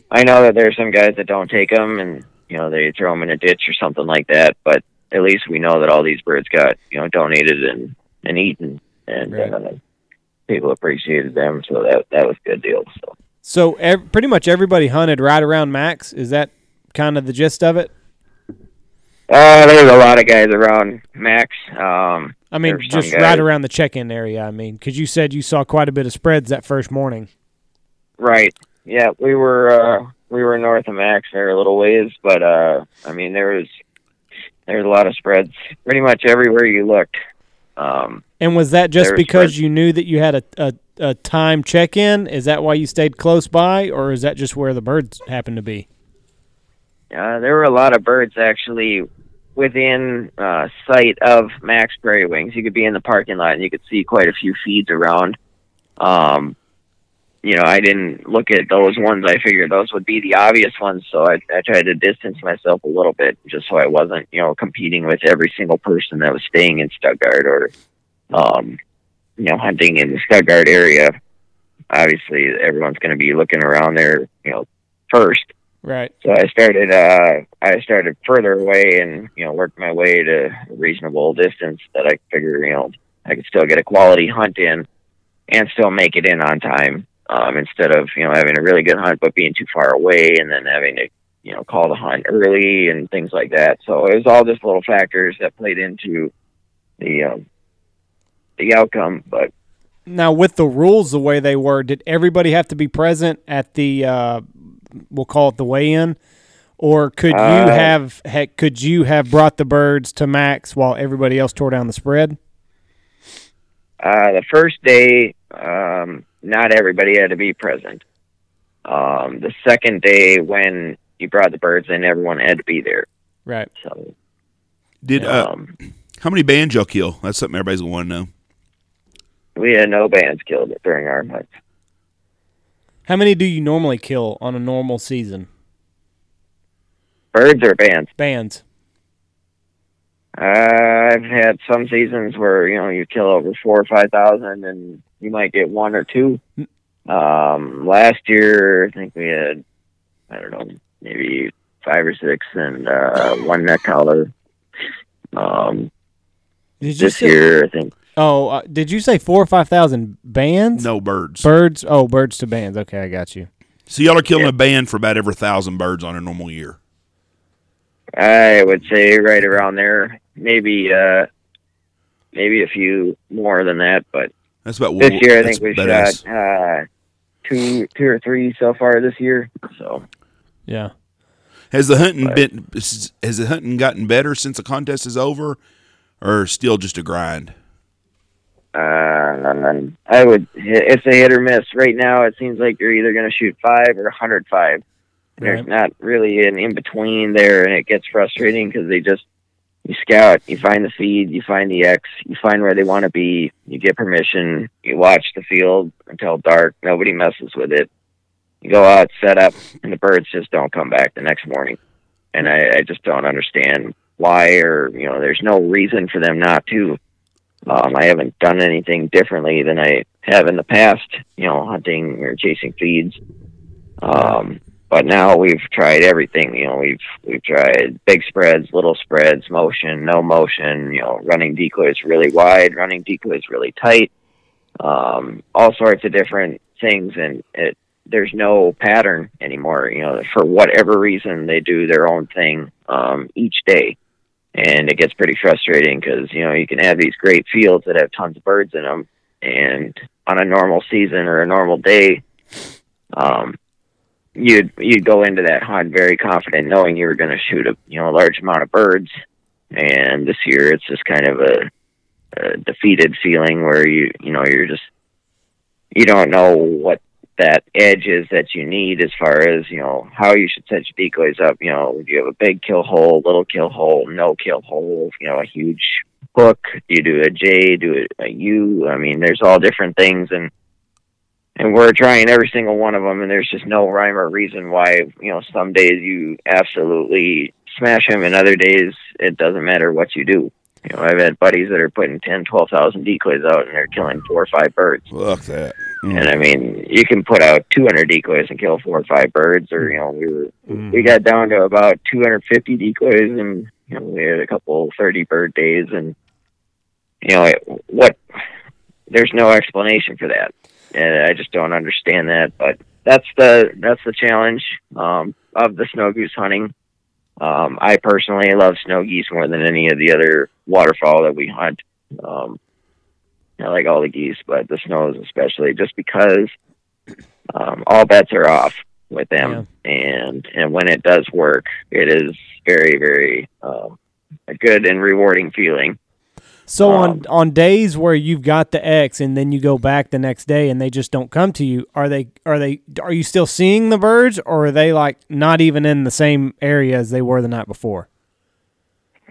I know that there's some guys that don't take them, and you know they throw them in a ditch or something like that. But at least we know that all these birds got you know donated and and eaten, and Right. uh, people appreciated them. So that that was a good deal. So So ev- pretty much everybody hunted right around Mack's. Is that kind of the gist of it? uh, there's a lot of guys around Mack's. Um, I mean, just guys- right around the check-in area. I mean, because you said you saw quite a bit of spreads that first morning. Right. Yeah, we were uh we were north of Mack's there a little ways, but uh I mean there was there was a lot of spreads pretty much everywhere you looked. Um, And was that just was because friends- you knew that you had a, a, a time check in? Is that why you stayed close by, or is that just where the birds happened to be? uh, there were a lot of birds actually within uh, sight of Mack's Prairie Wings. You could be in the parking lot and you could see quite a few feeds around. Um, you know, I didn't look at those ones. I figured those would be the obvious ones, so I, I tried to distance myself a little bit, just so I wasn't, you know, competing with every single person that was staying in Stuttgart or, um, you know, hunting in the Stuttgart area. Obviously, everyone's going to be looking around there, you know, first. Right. So I started, uh, I started further away and, you know, worked my way to a reasonable distance that I figure, you know, I could still get a quality hunt in and still make it in on time. Um, instead of, you know, having a really good hunt, but being too far away and then having to, you know, call the hunt early and things like that. So it was all just little factors that played into the, um, the outcome, but Now, with the rules the way they were, did everybody have to be present at the, uh, we'll call it the weigh-in, or could you Uh, have ha, could you have brought the birds to Mack's while everybody else tore down the spread? Uh, the first day, um, not everybody had to be present. Um, the second day, when you brought the birds in, everyone had to be there. Right. So, Did uh, um, how many bands y'all kill? That's something everybody's gonna want to know. we had no bands killed during our hunt. How many do you normally kill on a normal season? Birds or bands? Bands. Uh, I've had some seasons where you know you kill over four or five thousand, and you might get one or two. Um, last year, I think we had, I don't know, maybe five or six, and uh, one neck collar. Um, Did you this say, year, I think Oh, uh, did you say four or five thousand bands? No birds. Birds. Oh, birds to bands. Okay, I got you. So y'all are killing Yeah. a band for about every thousand birds on a normal year. I would say right around there, maybe uh, maybe a few more than that, but That's about what this year I think we badass. shot uh, two two or three so far this year. So Yeah. Has the hunting But- been? Has the hunting gotten better since the contest is over, or still just a grind? uh, I would it's a hit or miss. Right now, it seems like you're either going to shoot five or 105. There's not really an in between there, and it gets frustrating because they just you scout, you find the feed, you find the X, you find where they want to be, you get permission, you watch the field until dark. Nobody messes with it. You go out, set up, and the birds just don't come back the next morning. And I, I just don't understand why, or you know, there's no reason for them not to. Um, I haven't done anything differently than I have in the past, you know, hunting or chasing feeds. Um, but now we've tried everything. You know, we've we've tried big spreads, little spreads, motion, no motion. You know, running decoys really wide, running decoys really tight. Um, all sorts of different things, and it there's no pattern anymore. You know, for whatever reason, they do their own thing um, each day, and it gets pretty frustrating because you know you can have these great fields that have tons of birds in them, and on a normal season or a normal day, um, you'd you'd go into that hunt very confident, knowing you were going to shoot a you know a large amount of birds. And this year, it's just kind of a, a defeated feeling where you you know you're just you don't know what that edge is that you need as far as you know how you should set your decoys up. You know, do you have a big kill hole, little kill hole, no kill hole? You know, a huge hook. Do you do a J? Do a U? I mean, there's all different things, and and we're trying every single one of them, and there's just no rhyme or reason why. You know, some days you absolutely smash them, and other days it doesn't matter what you do. You know, I've had buddies that are putting ten, twelve thousand decoys out, and they're killing four or five birds. Fuck that. Mm. And I mean, you can put out 200 decoys and kill four or five birds, or you know, we were Mm. we got down to about 250 decoys, and you know, we had a couple 30 bird days, and you know, it, what? There's no explanation for that, and I just don't understand that. But that's the that's the challenge um, of the snow goose hunting. Um, I personally love snow geese more than any of the other waterfowl that we hunt. Um, I like all the geese, but the snows especially, just because um, all bets are off with them, and and when it does work, it is very very um, a good and rewarding feeling. So on Um, on days where you've got the X and then you go back the next day and they just don't come to you, are they are they are you still seeing the birds or are they like not even in the same area as they were the night before?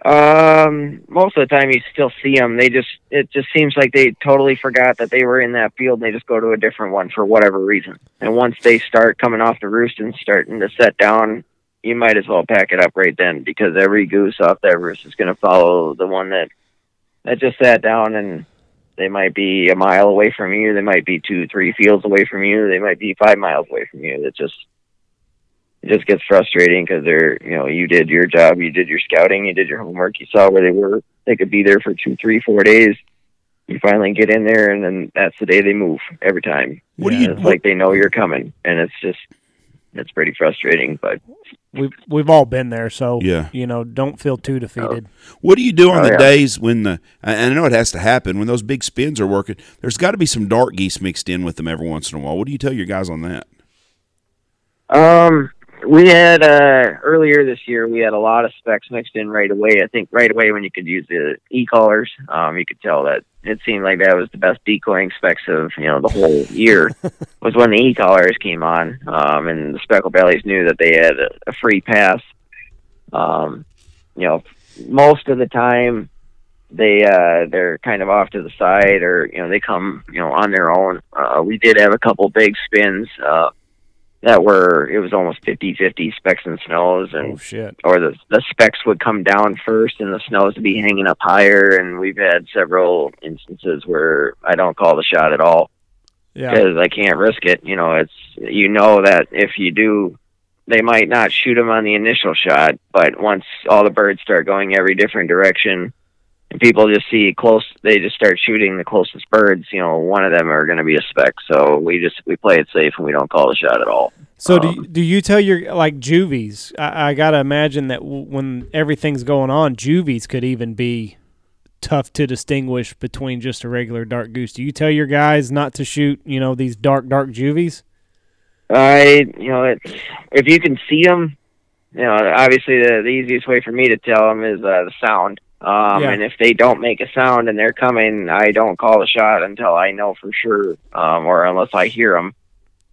Um, most of the time you still see them. They just it just seems like they totally forgot that they were in that field. and They just go to a different one for whatever reason. And once they start coming off the roost and starting to set down, you might as well pack it up right then because every goose off that roost is going to follow the one that that just sat down and. They might be a mile away from you. They might be two, three fields away from you. They might be five miles away from you. It just it just gets frustrating because they're you know you did your job you did your scouting you did your homework you saw where they were they could be there for two three four days you finally get in there and then that's the day they move every time What do you? it's like they know you're coming and it's just it's pretty frustrating but We've we've all been there, so Yeah. you know, don't feel too defeated. What do you do on Oh, the yeah. days when the? And I know it has to happen when those big spins are working. There's got to be some dark geese mixed in with them every once in a while. What do you tell your guys on that? Um, we had uh earlier this year we had a lot of specks mixed in right away. I think right away when you could use the e callers, um, you could tell that it seemed like that was the best decoying specks of you know the whole year was when the e callers came on. Um, and the speckle bellies knew that they had a, a free pass. Um, you know, most of the time they uh they're kind of off to the side or you know they come you know on their own uh we did have a couple big spins uh that were it was almost 50-50 specks and snows and Oh shit. or the the specks would come down first and the snows would be hanging up higher and we've had several instances where I don't call the shot at all Yeah. because I can't risk it you know it's you know that if you do they might not shoot them on the initial shot but once all the birds start going every different direction people just see close they just start shooting the closest birds you know one of them are going to be a speck so we just we play it safe and we don't call the shot at all So do Um, you, do you tell your like juvies? I, I gotta imagine that w- when everything's going on, juvies could even be tough to distinguish between just a regular dark goose. Do you tell your guys not to shoot, you know, these dark dark juvies? I, you know, it's if you can see them, you know, obviously the, the easiest way for me to tell them is uh, the sound. Um, Yeah. And if they don't make a sound and they're coming, I don't call the shot until I know for sure, um, or unless I hear them.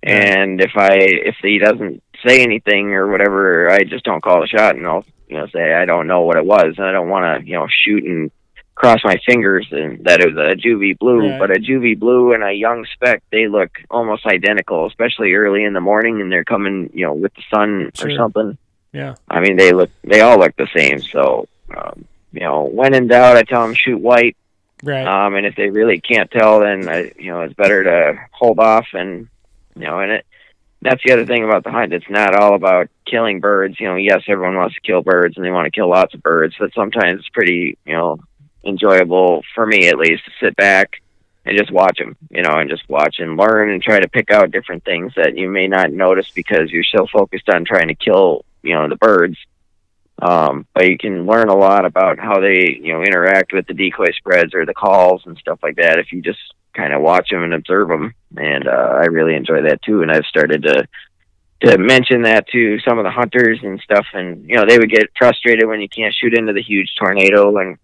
And if I if he doesn't say anything or whatever, I just don't call the shot, and I'll you know say I don't know what it was, and I don't want to you know shoot and cross my fingers and that it was a juvie blue, Right. but a juvie blue and a young speck, they look almost identical, especially early in the morning and they're coming, you know, with the sun Sure. or something. Yeah. I mean, they look, they all look the same. So, um, you know, when in doubt, I tell them shoot white. Right. Um, and if they really can't tell, then I, you know, it's better to hold off and, you know, and it, that's the other thing about the hunt. It's not all about killing birds. You know, yes, everyone wants to kill birds and they want to kill lots of birds, but sometimes it's pretty, you know, enjoyable for me at least to sit back and just watch them, you know, and just watch and learn and try to pick out different things that you may not notice because you're so focused on trying to kill, you know, the birds. Um, but you can learn a lot about how they, you know, interact with the decoy spreads or the calls and stuff like that if you just kind of watch them and observe them. And uh, I really enjoy that too. And I've started to to mention that to some of the hunters and stuff, and you know, they would get frustrated when you can't shoot into the huge tornado and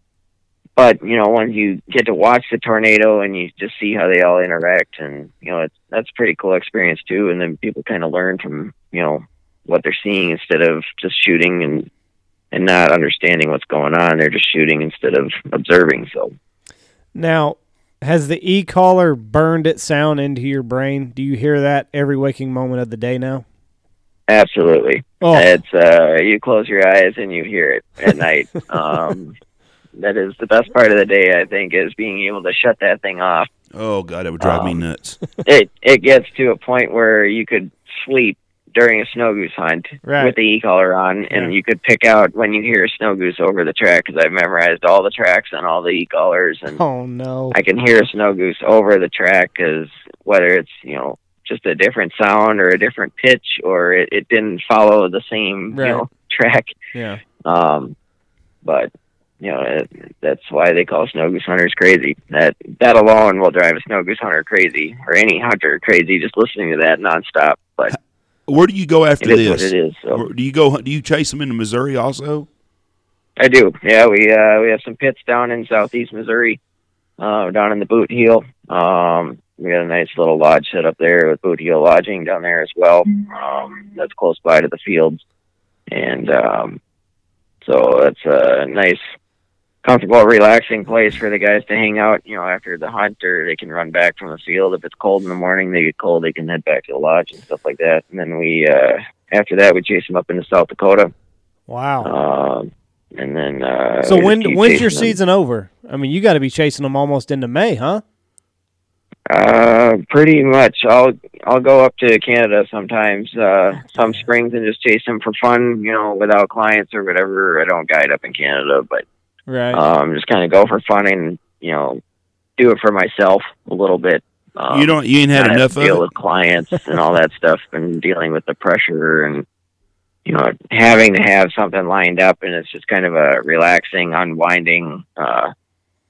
but you know when you get to watch the tornado and you just see how they all interact and you know it's that's a pretty cool experience too and then people kind of learn from you know what they're seeing instead of just shooting and and not understanding what's going on they're just shooting instead of observing so Now, has the e caller burned its sound into your brain? Do you hear that every waking moment of the day now? absolutely Oh, it's uh you close your eyes and you hear it at night um that is the best part of the day i think is being able to shut that thing off Oh God, it would drive me Um, nuts. it it gets to a point where you could sleep during a snow goose hunt Right. with the e caller on, and Yeah. you could pick out when you hear a snow goose over the track because I've memorized all the tracks on all the e callers, and oh no. I can hear a snow goose over the track because whether it's you know just a different sound or a different pitch or it, it didn't follow the same Right. you know track, Yeah. um, but you know it, that's why they call snow goose hunters crazy. That that alone will drive a snow goose hunter crazy, or any hunter crazy, just listening to that nonstop. But Where do you go after it is what this? it is. So Do you go? Do you chase them into Missouri also? I do. Yeah, we uh, we have some pits down in southeast Missouri, uh, down in the Boot Heel. Um, we got a nice little lodge set up there with Boot Heel Lodging down there as well. Um, that's close by to the fields, and um, so it's a nice, comfortable, relaxing place for the guys to hang out. You know, after the hunt, or they can run back from the field. If it's cold in the morning, they get cold, they can head back to the lodge and stuff like that. And then we, uh, after that, we chase them up into South Dakota. Wow. Um, and then uh, so when when's your them. season over? I mean, you got to be chasing them almost into May, huh? Uh, pretty much. I'll I'll go up to Canada sometimes, uh, some springs, and just chase them for fun. You know, without clients or whatever. I don't guide up in Canada, but Right. um, just kind of go for fun and you know, do it for myself a little bit. Um, you don't. You ain't had enough to of deal it. with clients and all that stuff, and dealing with the pressure and you know having to have something lined up, and it's just kind of a relaxing, unwinding uh,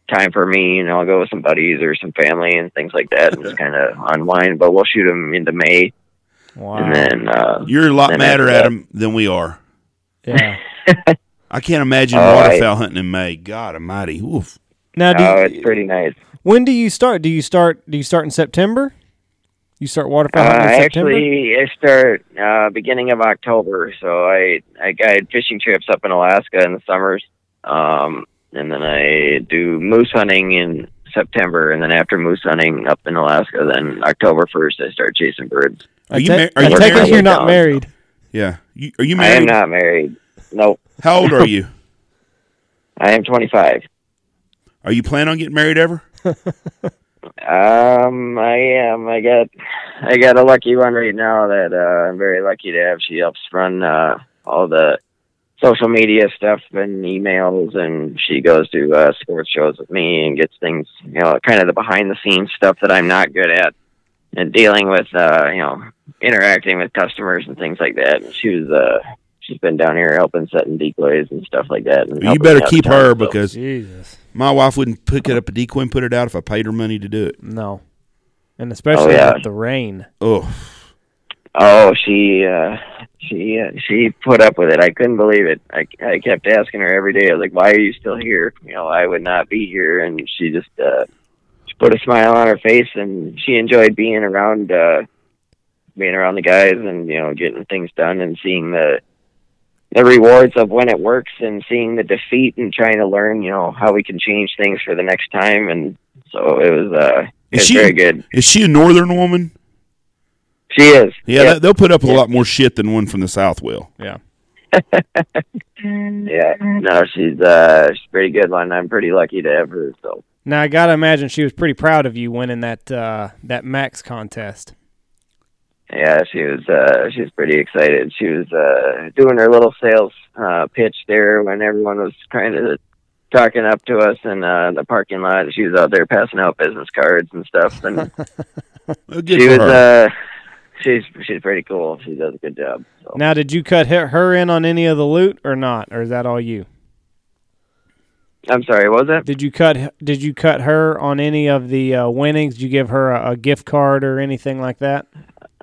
time for me. You know, I'll go with some buddies or some family and things like that, and just kind of unwind. But we'll shoot them into May, wow. and then uh, You're a lot madder at that- them than we are. yeah. I can't imagine Oh, I- waterfowl hunting in May. God Almighty. Oof. Now, do oh, you, it's pretty nice. when do you start? Do you start? Do you start in September? You start waterfowl Uh, hunting in September. actually, I start uh, beginning of October. So I I guide fishing trips up in Alaska in the summers, um, and then I do moose hunting in September, and then after moose hunting up in Alaska, then October first I start chasing birds. Are you ta- mar- are I you take it married? you're not Down. married. Yeah. You, are you I am not married. Nope. How old are you? I am 25. Are you planning on getting married ever? Um, I am. I got, I got a lucky one right now that uh, I'm very lucky to have. She helps run uh, all the social media stuff and emails, and she goes to uh, sports shows with me and gets things, you know, kind of the behind the scenes stuff that I'm not good at, and dealing with, uh, you know, interacting with customers and things like that. And she was, uh, she's been down here helping setting decoys and stuff like that. And You better keep her so- because Jesus, my wife wouldn't pick it up a decoy and put it out if I paid her money to do it. no, and especially Oh, yeah. with the rain. Oh, Oh, she uh, she uh, she put up with it. I couldn't believe it. I I kept asking her every day. I was like, "Why are you still here?" You know, I would not be here, and she just uh, she put a smile on her face, and she enjoyed being around uh, being around the guys, and you know, getting things done, and seeing the the rewards of when it works, and seeing the defeat, and trying to learn, you know, how we can change things for the next time. And so it was uh, it Is was she- very good. is she a northern woman? She is. Yeah, Yep. they- they'll put up with a Yeah. lot more shit than one from the south will. Yeah. Yeah, no, she's uh, she's a pretty good one. I'm pretty lucky to have her. So Now I gotta imagine she was pretty proud of you winning that uh, that Mack's contest. Yeah, she was uh, she was pretty excited. She was uh, doing her little sales uh, pitch there when everyone was kind of talking up to us in uh, the parking lot. She was out there passing out business cards and stuff, and she was uh, she's she's pretty cool. She does a good job. So. Now, did you cut her, her in on any of the loot or not, or is that all you? I'm sorry, what was that? Did you cut Did you cut her on any of the uh, winnings? Did you give her a, a gift card or anything like that?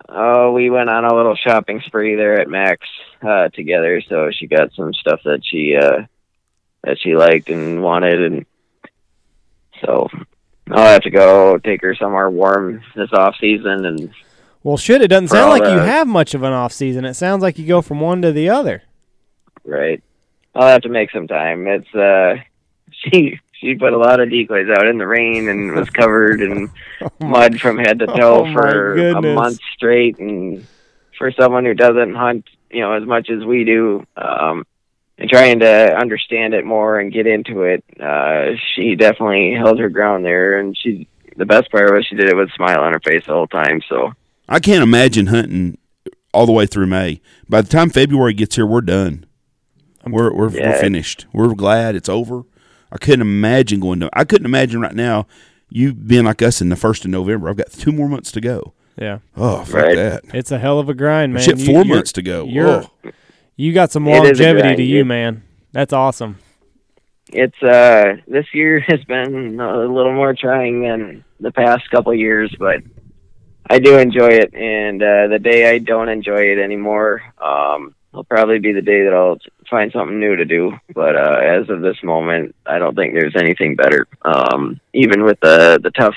Oh, we went on a little shopping spree there at Mack's uh, together. So she got some stuff that she uh, that she liked and wanted, and so I'll have to go take her somewhere warm this off season. And Well, shit, it doesn't sound like you have much of an off season. It sounds like you go from one to the other. right, I'll have to make some time. It's uh, she she put a lot of decoys out in the rain and was covered in mud from head to toe Oh, for a month straight and for someone who doesn't hunt you know as much as we do um and trying to understand it more and get into it uh she definitely held her ground there and she the best part was she did it with a smile on her face the whole time so I can't imagine hunting all the way through May. By the time February gets here, we're done. We're we're, we're finished. We're glad it's over. I couldn't imagine going to. I couldn't imagine right now you being like us in the first of November. I've got two more months to go. Yeah, Oh, fuck Right. that. it's a hell of a grind, man. Shit, 4 you're- months to go. you're- Oh. You got some It is a longevity to you, It- man. That's awesome. it's uh this year has been a little more trying than the past couple of years but i do enjoy it and uh the day i don't enjoy it anymore um will probably be the day that I'll find something new to do. But uh, as of this moment, I don't think there's anything better. Um, even with the the tough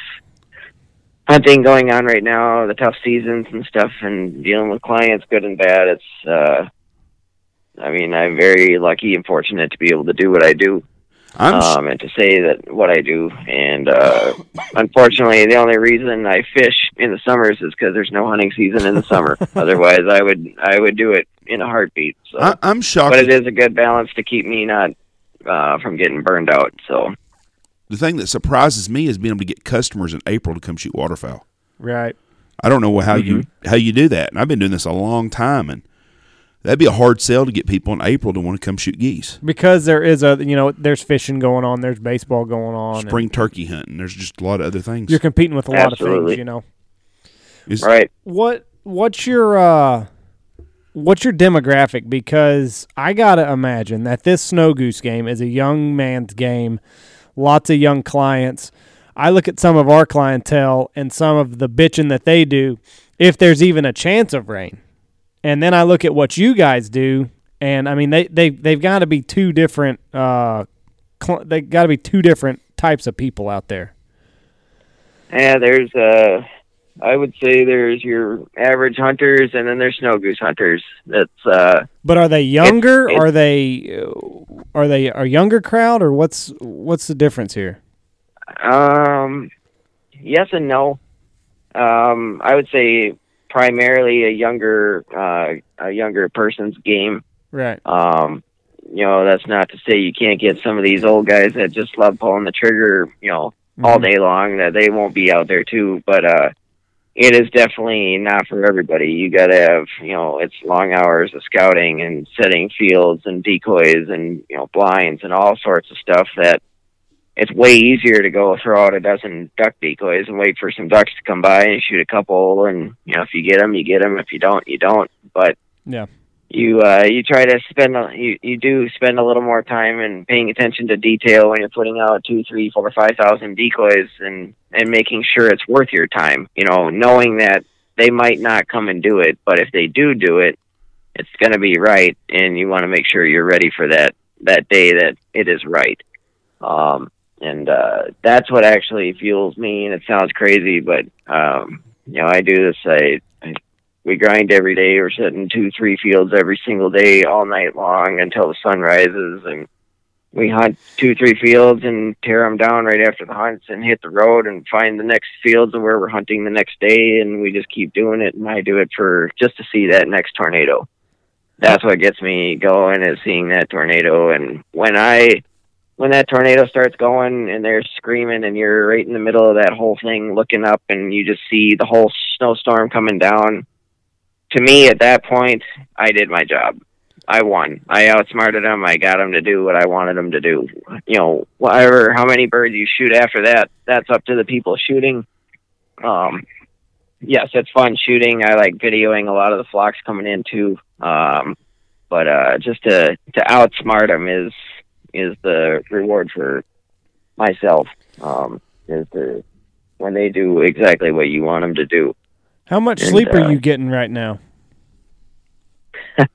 hunting going on right now, the tough seasons and stuff, and dealing with clients, good and bad. It's, uh, I mean, I'm very lucky and fortunate to be able to do what I do, um, and to say that what I do. And uh, unfortunately, the only reason I fish in the summers is because there's no hunting season in the summer. Otherwise, I would I would do it in a heartbeat. So, I, I'm shocked. but it is a good balance to keep me not uh, from getting burned out. So. the thing that surprises me is being able to get customers in April to come shoot waterfowl. Right. I don't know how you how you do that, and I've been doing this a long time, and that'd be a hard sell to get people in April to want to come shoot geese. Because there is a you know there's fishing going on, there's baseball going on. and Spring turkey hunting. There's just a lot of other things. You're competing with a lot of things, you know. Is- Right. What what's your uh what's your demographic because I got to imagine that this snow goose game is a young man's game. Lots of young clients. I look at some of our clientele and some of the bitching that they do if there's even a chance of rain. And then I look at what you guys do and I mean they they they've got to be two different uh cl- they got to be two different types of people out there. Yeah, there's uh I would say there's your average hunters and then there's snow goose hunters. That's uh But are they younger? it's- are they uh, are they a younger crowd or what's what's the difference here? um yes and no. Um I would say primarily a younger uh a younger person's game. Right. Um you know, that's not to say you can't get some of these old guys that just love pulling the trigger, you know, all Mhm. day long that they won't be out there too but uh it is definitely not for everybody. You got to have you know it's long hours of scouting and setting fields and decoys and you know blinds and all sorts of stuff that it's way easier to go throw out a dozen duck decoys and wait for some ducks to come by and shoot a couple. And you know if you get them you get them if you don't you don't. But Yeah. You uh you try to spend a, you you do spend a little more time and paying attention to detail when you're putting out two three four five thousand decoys and and making sure it's worth your time you know knowing that they might not come and do it but if they do do it it's going to be right and you want to make sure you're ready for that that day that it is right. Um and uh that's what actually fuels me and it sounds crazy but um you know i do this i, I we grind every day. We're sitting two, three fields every single day, all night long until the sun rises, and we hunt two, three fields and tear them down right after the hunts, and hit the road and find the next fields of where we're hunting the next day, and we just keep doing it. And I do it for just to see that next tornado. That's what gets me going is seeing that tornado, and when I when that tornado starts going and they're screaming and you're right in the middle of that whole thing looking up and you just see the whole snowstorm coming down to me at that point i did my job. I won. I outsmarted them i got them to do what i wanted them to do. You know whatever how many birds you shoot after that that's up to the people shooting. Um yes it's fun shooting. I like videoing a lot of the flocks coming in too. Um but uh just to to outsmart them is is the reward for myself um is to when they do exactly what you want them to do How much And, sleep uh, are you getting right now?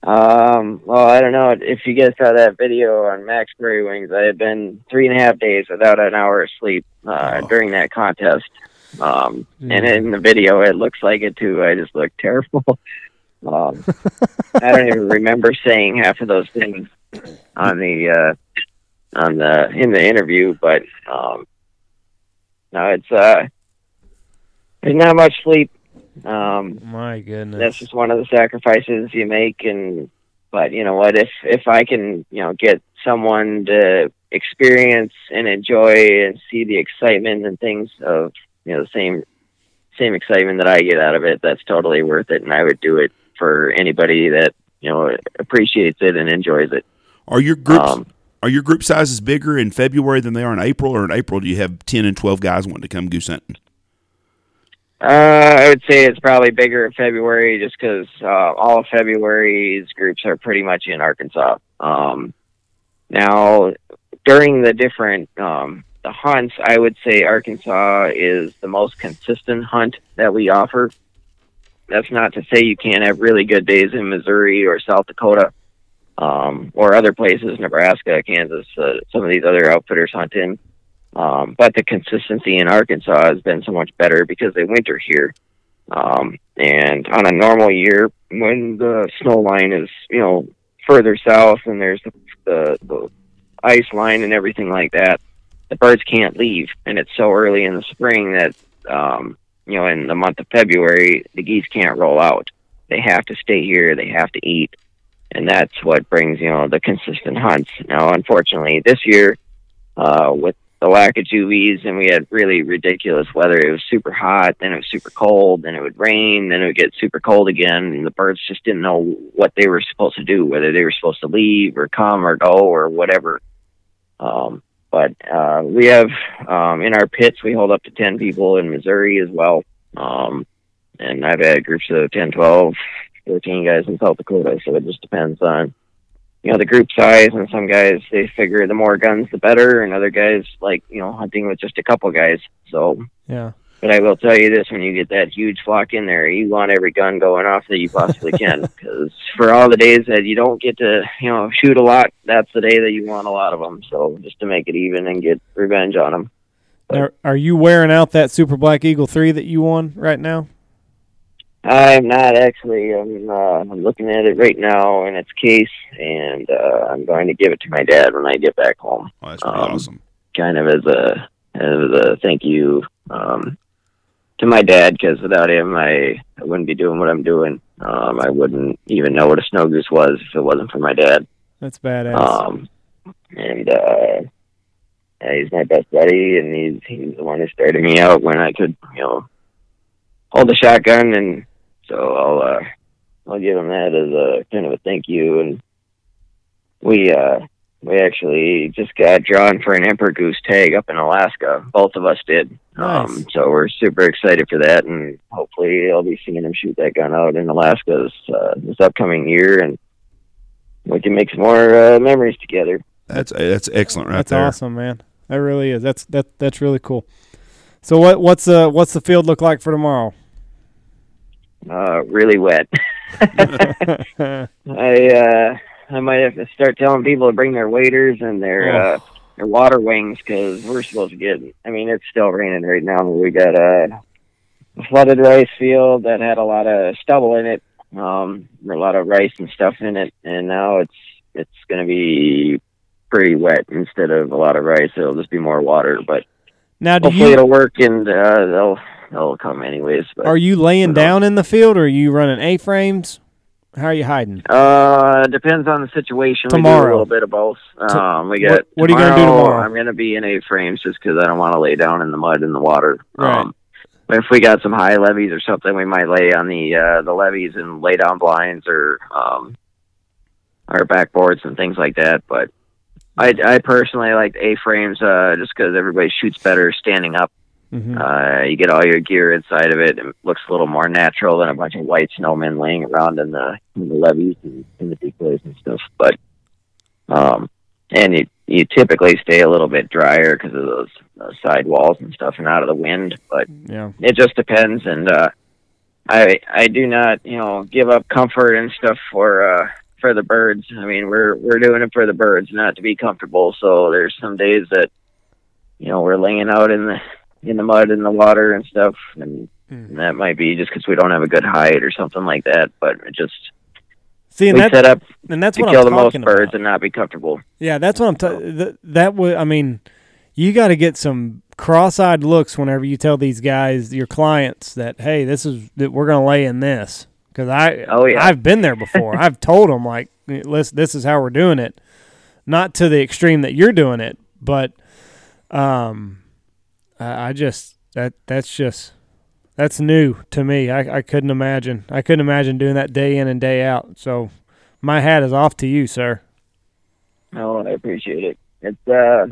Um, well, I don't know. If you guys saw that video on Mack's Prairie Wings, I had been three and a half days without an hour of sleep uh, Oh. during that contest. Um, and in the video, it looks like it too. I just look terrible. um, I don't even remember saying half of those things on the uh, on the in the interview, but um, no, it's uh, there's not much sleep. Um, My goodness. that's just one of the sacrifices you make and but you know what if if i can you know get someone to experience and enjoy and see the excitement and things of you know the same same excitement that i get out of it that's totally worth it and i would do it for anybody that you know appreciates it and enjoys it Are your groups Um, are your group sizes bigger in February than they are in April, or in April do you have ten and twelve guys wanting to come goose hunting? Uh, I would say it's probably bigger in February just because uh, all of February's groups are pretty much in Arkansas. Um, now, during the different um, the hunts, I would say Arkansas is the most consistent hunt that we offer. that's not to say you can't have really good days in Missouri or South Dakota, um, or other places, Nebraska, Kansas, uh, some of these other outfitters hunt in. Um, but the consistency in Arkansas has been so much better because they winter here. Um, and on a normal year, when the snow line is, you know, further south and there's the, the, the ice line and everything like that, the birds can't leave. And it's so early in the spring that, um, you know, in the month of February, the geese can't roll out. They have to stay here. They have to eat. And that's what brings, you know, the consistent hunts. Now, unfortunately, this year, uh, with the lack of juvies and we had really ridiculous weather. It was super hot, then it was super cold, then it would rain, then it would get super cold again, and the birds just didn't know what they were supposed to do, whether they were supposed to leave or come or go or whatever. Um, but uh, we have um, in our pits, we hold up to 10 people in Missouri as well. Um, and I've had groups of 10, 12, 13 guys in South Dakota, so it just depends on you know the group size and some guys they figure the more guns the better and other guys like you know hunting with just a couple guys so Yeah. but i will tell you this when you get that huge flock in there you want every gun going off that you possibly can because for all the days that you don't get to you know shoot a lot that's the day that you want a lot of them so just to make it even and get revenge on them Are, are you wearing out that Super Black Eagle 3 that you won right now? I'm not actually i'm uh, i'm looking at it right now in its case and uh i'm going to give it to my dad when i get back home Oh, that's pretty Um, awesome. kind of as a as a thank you um, to my dad because without him, I, I wouldn't be doing what I'm doing. Um, I wouldn't even know what a snow goose was if it wasn't for my dad. That's badass. Um, and uh, yeah, he's my best buddy, and he's he's the one who started me out when I could, you know, hold a shotgun, and so I'll uh, I'll give him that as a kind of a thank you. And we uh, we actually just got drawn for an emperor goose tag up in Alaska. Both of us did. Nice. Um, so we're super excited for that, and hopefully I'll be seeing him shoot that gun out in Alaska this, uh, this upcoming year, and we can make some more uh, memories together. That's that's excellent right that's there. awesome, man. That really is. That's that that's really cool. So what what's uh what's the field look like for tomorrow? Uh, really wet. I uh, I might have to start telling people to bring their waders and their Oh. uh, their water wings because we're supposed to get. I mean, it's still raining right now. We got a, flooded rice field that had a lot of stubble in it, um, a lot of rice and stuff in it, and now it's it's going to be pretty wet instead of a lot of rice. It'll just be more water, but now do hopefully you it'll work and uh, they'll they'll come anyways. But are you laying down in the field or are you running A frames? How are you hiding? Uh, depends on the situation. We do Tomorrow. a little bit of both. Um, we what- got. what are you gonna do tomorrow? I'm gonna be in A frames just because I don't want to lay down in the mud and the water. Right. Um, but if we got some high levees or something, we might lay on the uh, the levees and lay down blinds or um, our backboards and things like that. But I, I personally like A frames uh, just because everybody shoots better standing up. Hmm Uh, you get all your gear inside of it, and it looks a little more natural than a bunch of white snowmen laying around in the in the levees and in the decoys and stuff. But um, and you you typically stay a little bit drier because of those uh, side walls and stuff, and out of the wind. But Yeah. it just depends, and uh, I I do not you know give up comfort and stuff for uh, for the birds. I mean we're we're doing it for the birds, not to be comfortable. So there's some days that you know we're laying out in the in the mud and the water and stuff, and Mm. that might be just because we don't have a good height or something like that. But it just See, and we set up and that's to what kill I'm the most talking birds and not be comfortable. Yeah, that's what I'm. T- th- that would. I mean, you got to get some cross-eyed looks whenever you tell these guys, your clients, that hey, this is that we're gonna lay in this because I. Oh, yeah. I've been there before. I've told them like, listen, this is how we're doing it, not to the extreme that you're doing it, but um, I, I just that that's just that's new to me. I I couldn't imagine. I couldn't imagine doing that day in and day out. So my hat is off to you, sir. Oh, I appreciate it. It's uh,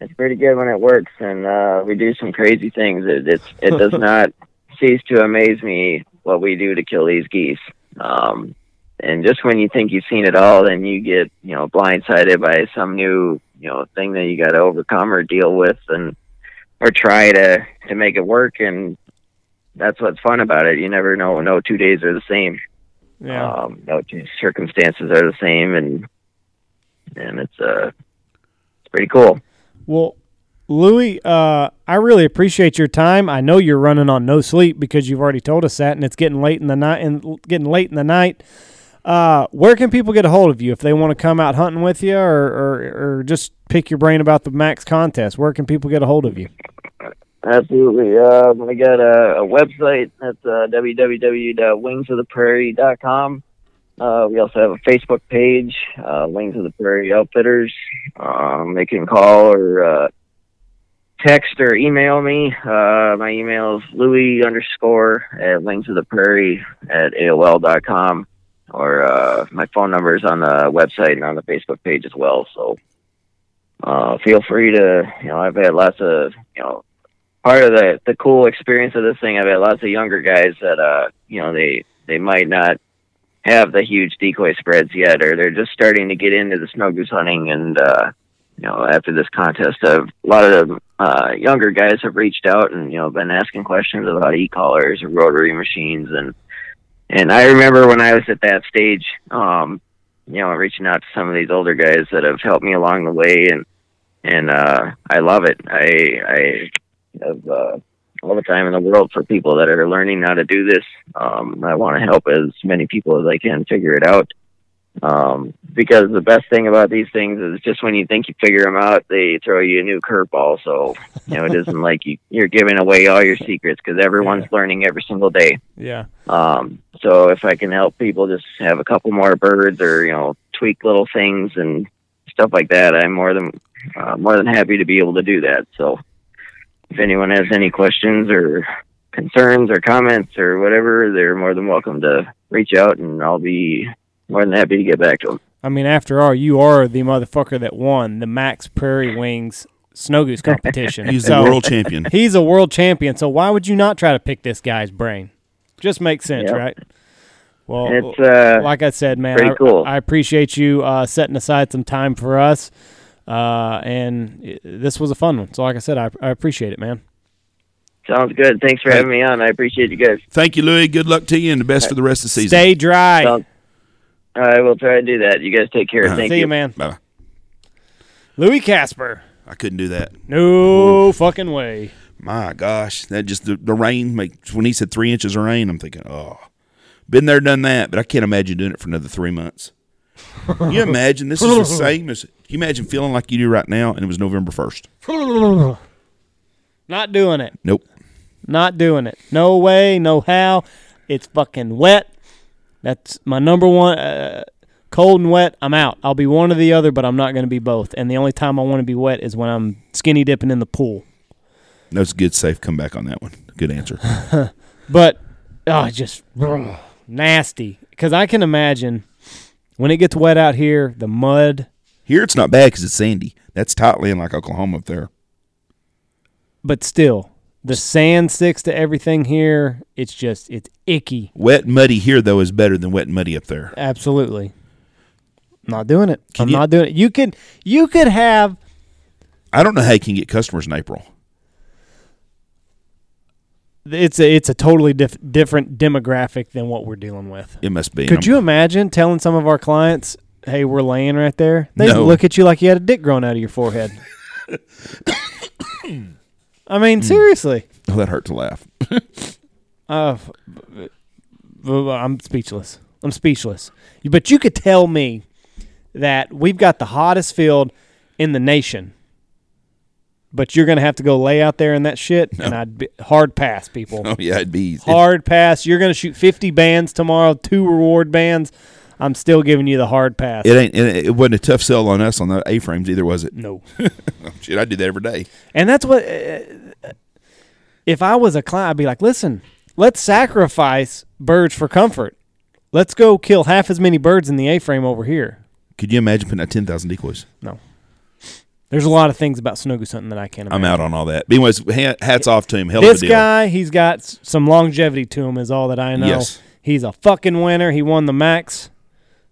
it's pretty good when it works, and uh, we do some crazy things. It it's it does not cease to amaze me what we do to kill these geese. Um, and just when you think you've seen it all, then you get you know blindsided by some new you know thing that you got to overcome or deal with, and or try to to make it work. And that's what's fun about it. You never know. No two days are the same. Yeah. Um, no two circumstances are the same, and and it's uh, it's pretty cool. Well, Lewie, uh, I really appreciate your time. I know you're running on no sleep because you've already told us that, and it's getting late in the night and getting late in the night. Uh, where can people get a hold of you if they want to come out hunting with you, or, or or just pick your brain about the Mack's contest? Where can people get a hold of you? Absolutely. Um, I got a, a website. That's uh, www.wingsoftheprairie.com. Uh, we also have a Facebook page, uh, Wings of the Prairie Outfitters. Um, they can call or uh, text or email me. Uh, my email is louis underscore at wings of the prairie at AOL.com. Or uh, my phone number is on the website and on the Facebook page as well. So uh, feel free to, you know, I've had lots of, you know, part of the the cool experience of this thing. I've had lots of younger guys that uh you know they they might not have the huge decoy spreads yet, or they're just starting to get into the snow goose hunting. And uh, you know, after this contest, uh, a lot of the uh, younger guys have reached out and you know been asking questions about e callers or rotary machines, and and I remember when I was at that stage, um, you know, reaching out to some of these older guys that have helped me along the way, and and uh, I love it. I I have uh, all the time in the world for people that are learning how to do this. Um, I want to help as many people as I can figure it out. Um, because the best thing about these things is just when you think you figure them out, they throw you a new curveball. So, you know, it isn't like you, you're giving away all your secrets because everyone's learning every single day. Yeah. Um, so if I can help people just have a couple more birds or, you know, tweak little things and stuff like that, I'm more than, uh, more than happy to be able to do that. So, if anyone has any questions or concerns or comments or whatever, they're more than welcome to reach out and I'll be more than happy to get back to them. I mean, after all, you are the motherfucker that won the Mack's Prairie Wings Snow Goose competition. He's So, the world champion. He's a world champion, so why would you not try to pick this guy's brain? Just makes sense, Yep. right? Well, It's uh, like I said, man, pretty I, cool. I appreciate you uh, setting aside some time for us, uh, and i this was a fun one. So, like I said, I, I appreciate it, man. sounds good. Thanks for Hey. having me on. I appreciate you guys. Thank you, Lewie. Good luck to you, and the best for the rest of the season. Stay dry. Sounds- I will try to do that. You guys take care. Uh-huh. Thank See you. you, man. Bye. Lewie Casper. I couldn't do that. No fucking way. My gosh, that just the, the rain makes when he said three inches of rain. I'm thinking, oh, been there, done that. But I can't imagine doing it for another three months. Can you imagine this is the same as? Can you imagine feeling like you do right now, and it was November first? Not doing it. Nope. Not doing it. No way, no how. It's fucking wet. That's my number one. Uh, cold and wet, I'm out. I'll be one or the other, but I'm not going to be both. And the only time I want to be wet is when I'm skinny dipping in the pool. That's a good, safe comeback on that one. Good answer. But oh, just ugh, nasty. Because I can imagine when it gets wet out here, the mud. Here it's not bad because it's sandy. That's tightly in like Oklahoma up there. But still, the sand sticks to everything here. It's just it's icky. Wet and muddy here though is better than wet and muddy up there. Absolutely. Not doing it. Can I'm you- not doing it. You could you could have I don't know how you can get customers in April. it's a it's a totally diff- different demographic than what we're dealing with. It must be. Could you imagine telling some of our clients, "Hey, we're laying right there"? They No. look at you like you had a dick growing out of your forehead. I Hmm. mean, seriously. Oh, that hurt to laugh. Uh, f- b- b- I'm speechless. I'm speechless. But you could tell me that we've got the hottest field in the nation. But you're gonna have to go lay out there in that shit, and I'd be hard pass, people. Oh yeah, it'd be easy. hard pass. You're gonna shoot 50 bands tomorrow, two reward bands. I'm still giving you the hard pass. It ain't. It, it wasn't a tough sell on us on the A frames either, was it? no, Shit, I do that every day. and that's what. Uh, if I was a client, I'd be like, listen, let's sacrifice birds for comfort. Let's go kill half as many birds in the A-frame over here. Could you imagine putting out ten thousand decoys? No. There's a lot of things about snow goose hunting that I can't. I'm out on all that. But anyways, hats off to him. Hell This a guy, he's got some longevity to him, is all that I know. Yes. He's a fucking winner. He won the Mack's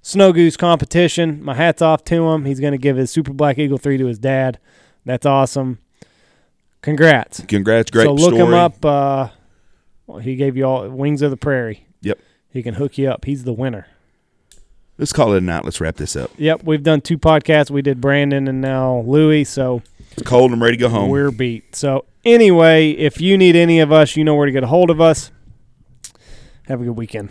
Snow Goose competition. My hat's off to him. He's going to give his Super Black Eagle 3 to his dad. That's awesome. Congrats. Congrats, great so look story. him up. Uh, Well, he gave you all wings of the prairie. Yep. He can hook you up. He's the winner. Let's call it a night. Let's wrap this up. Yep, we've done two podcasts. We did Brandon and now Lewie, so It's cold. I'm ready to go home. we're beat. So anyway, if you need any of us, you know where to get a hold of us. Have a good weekend.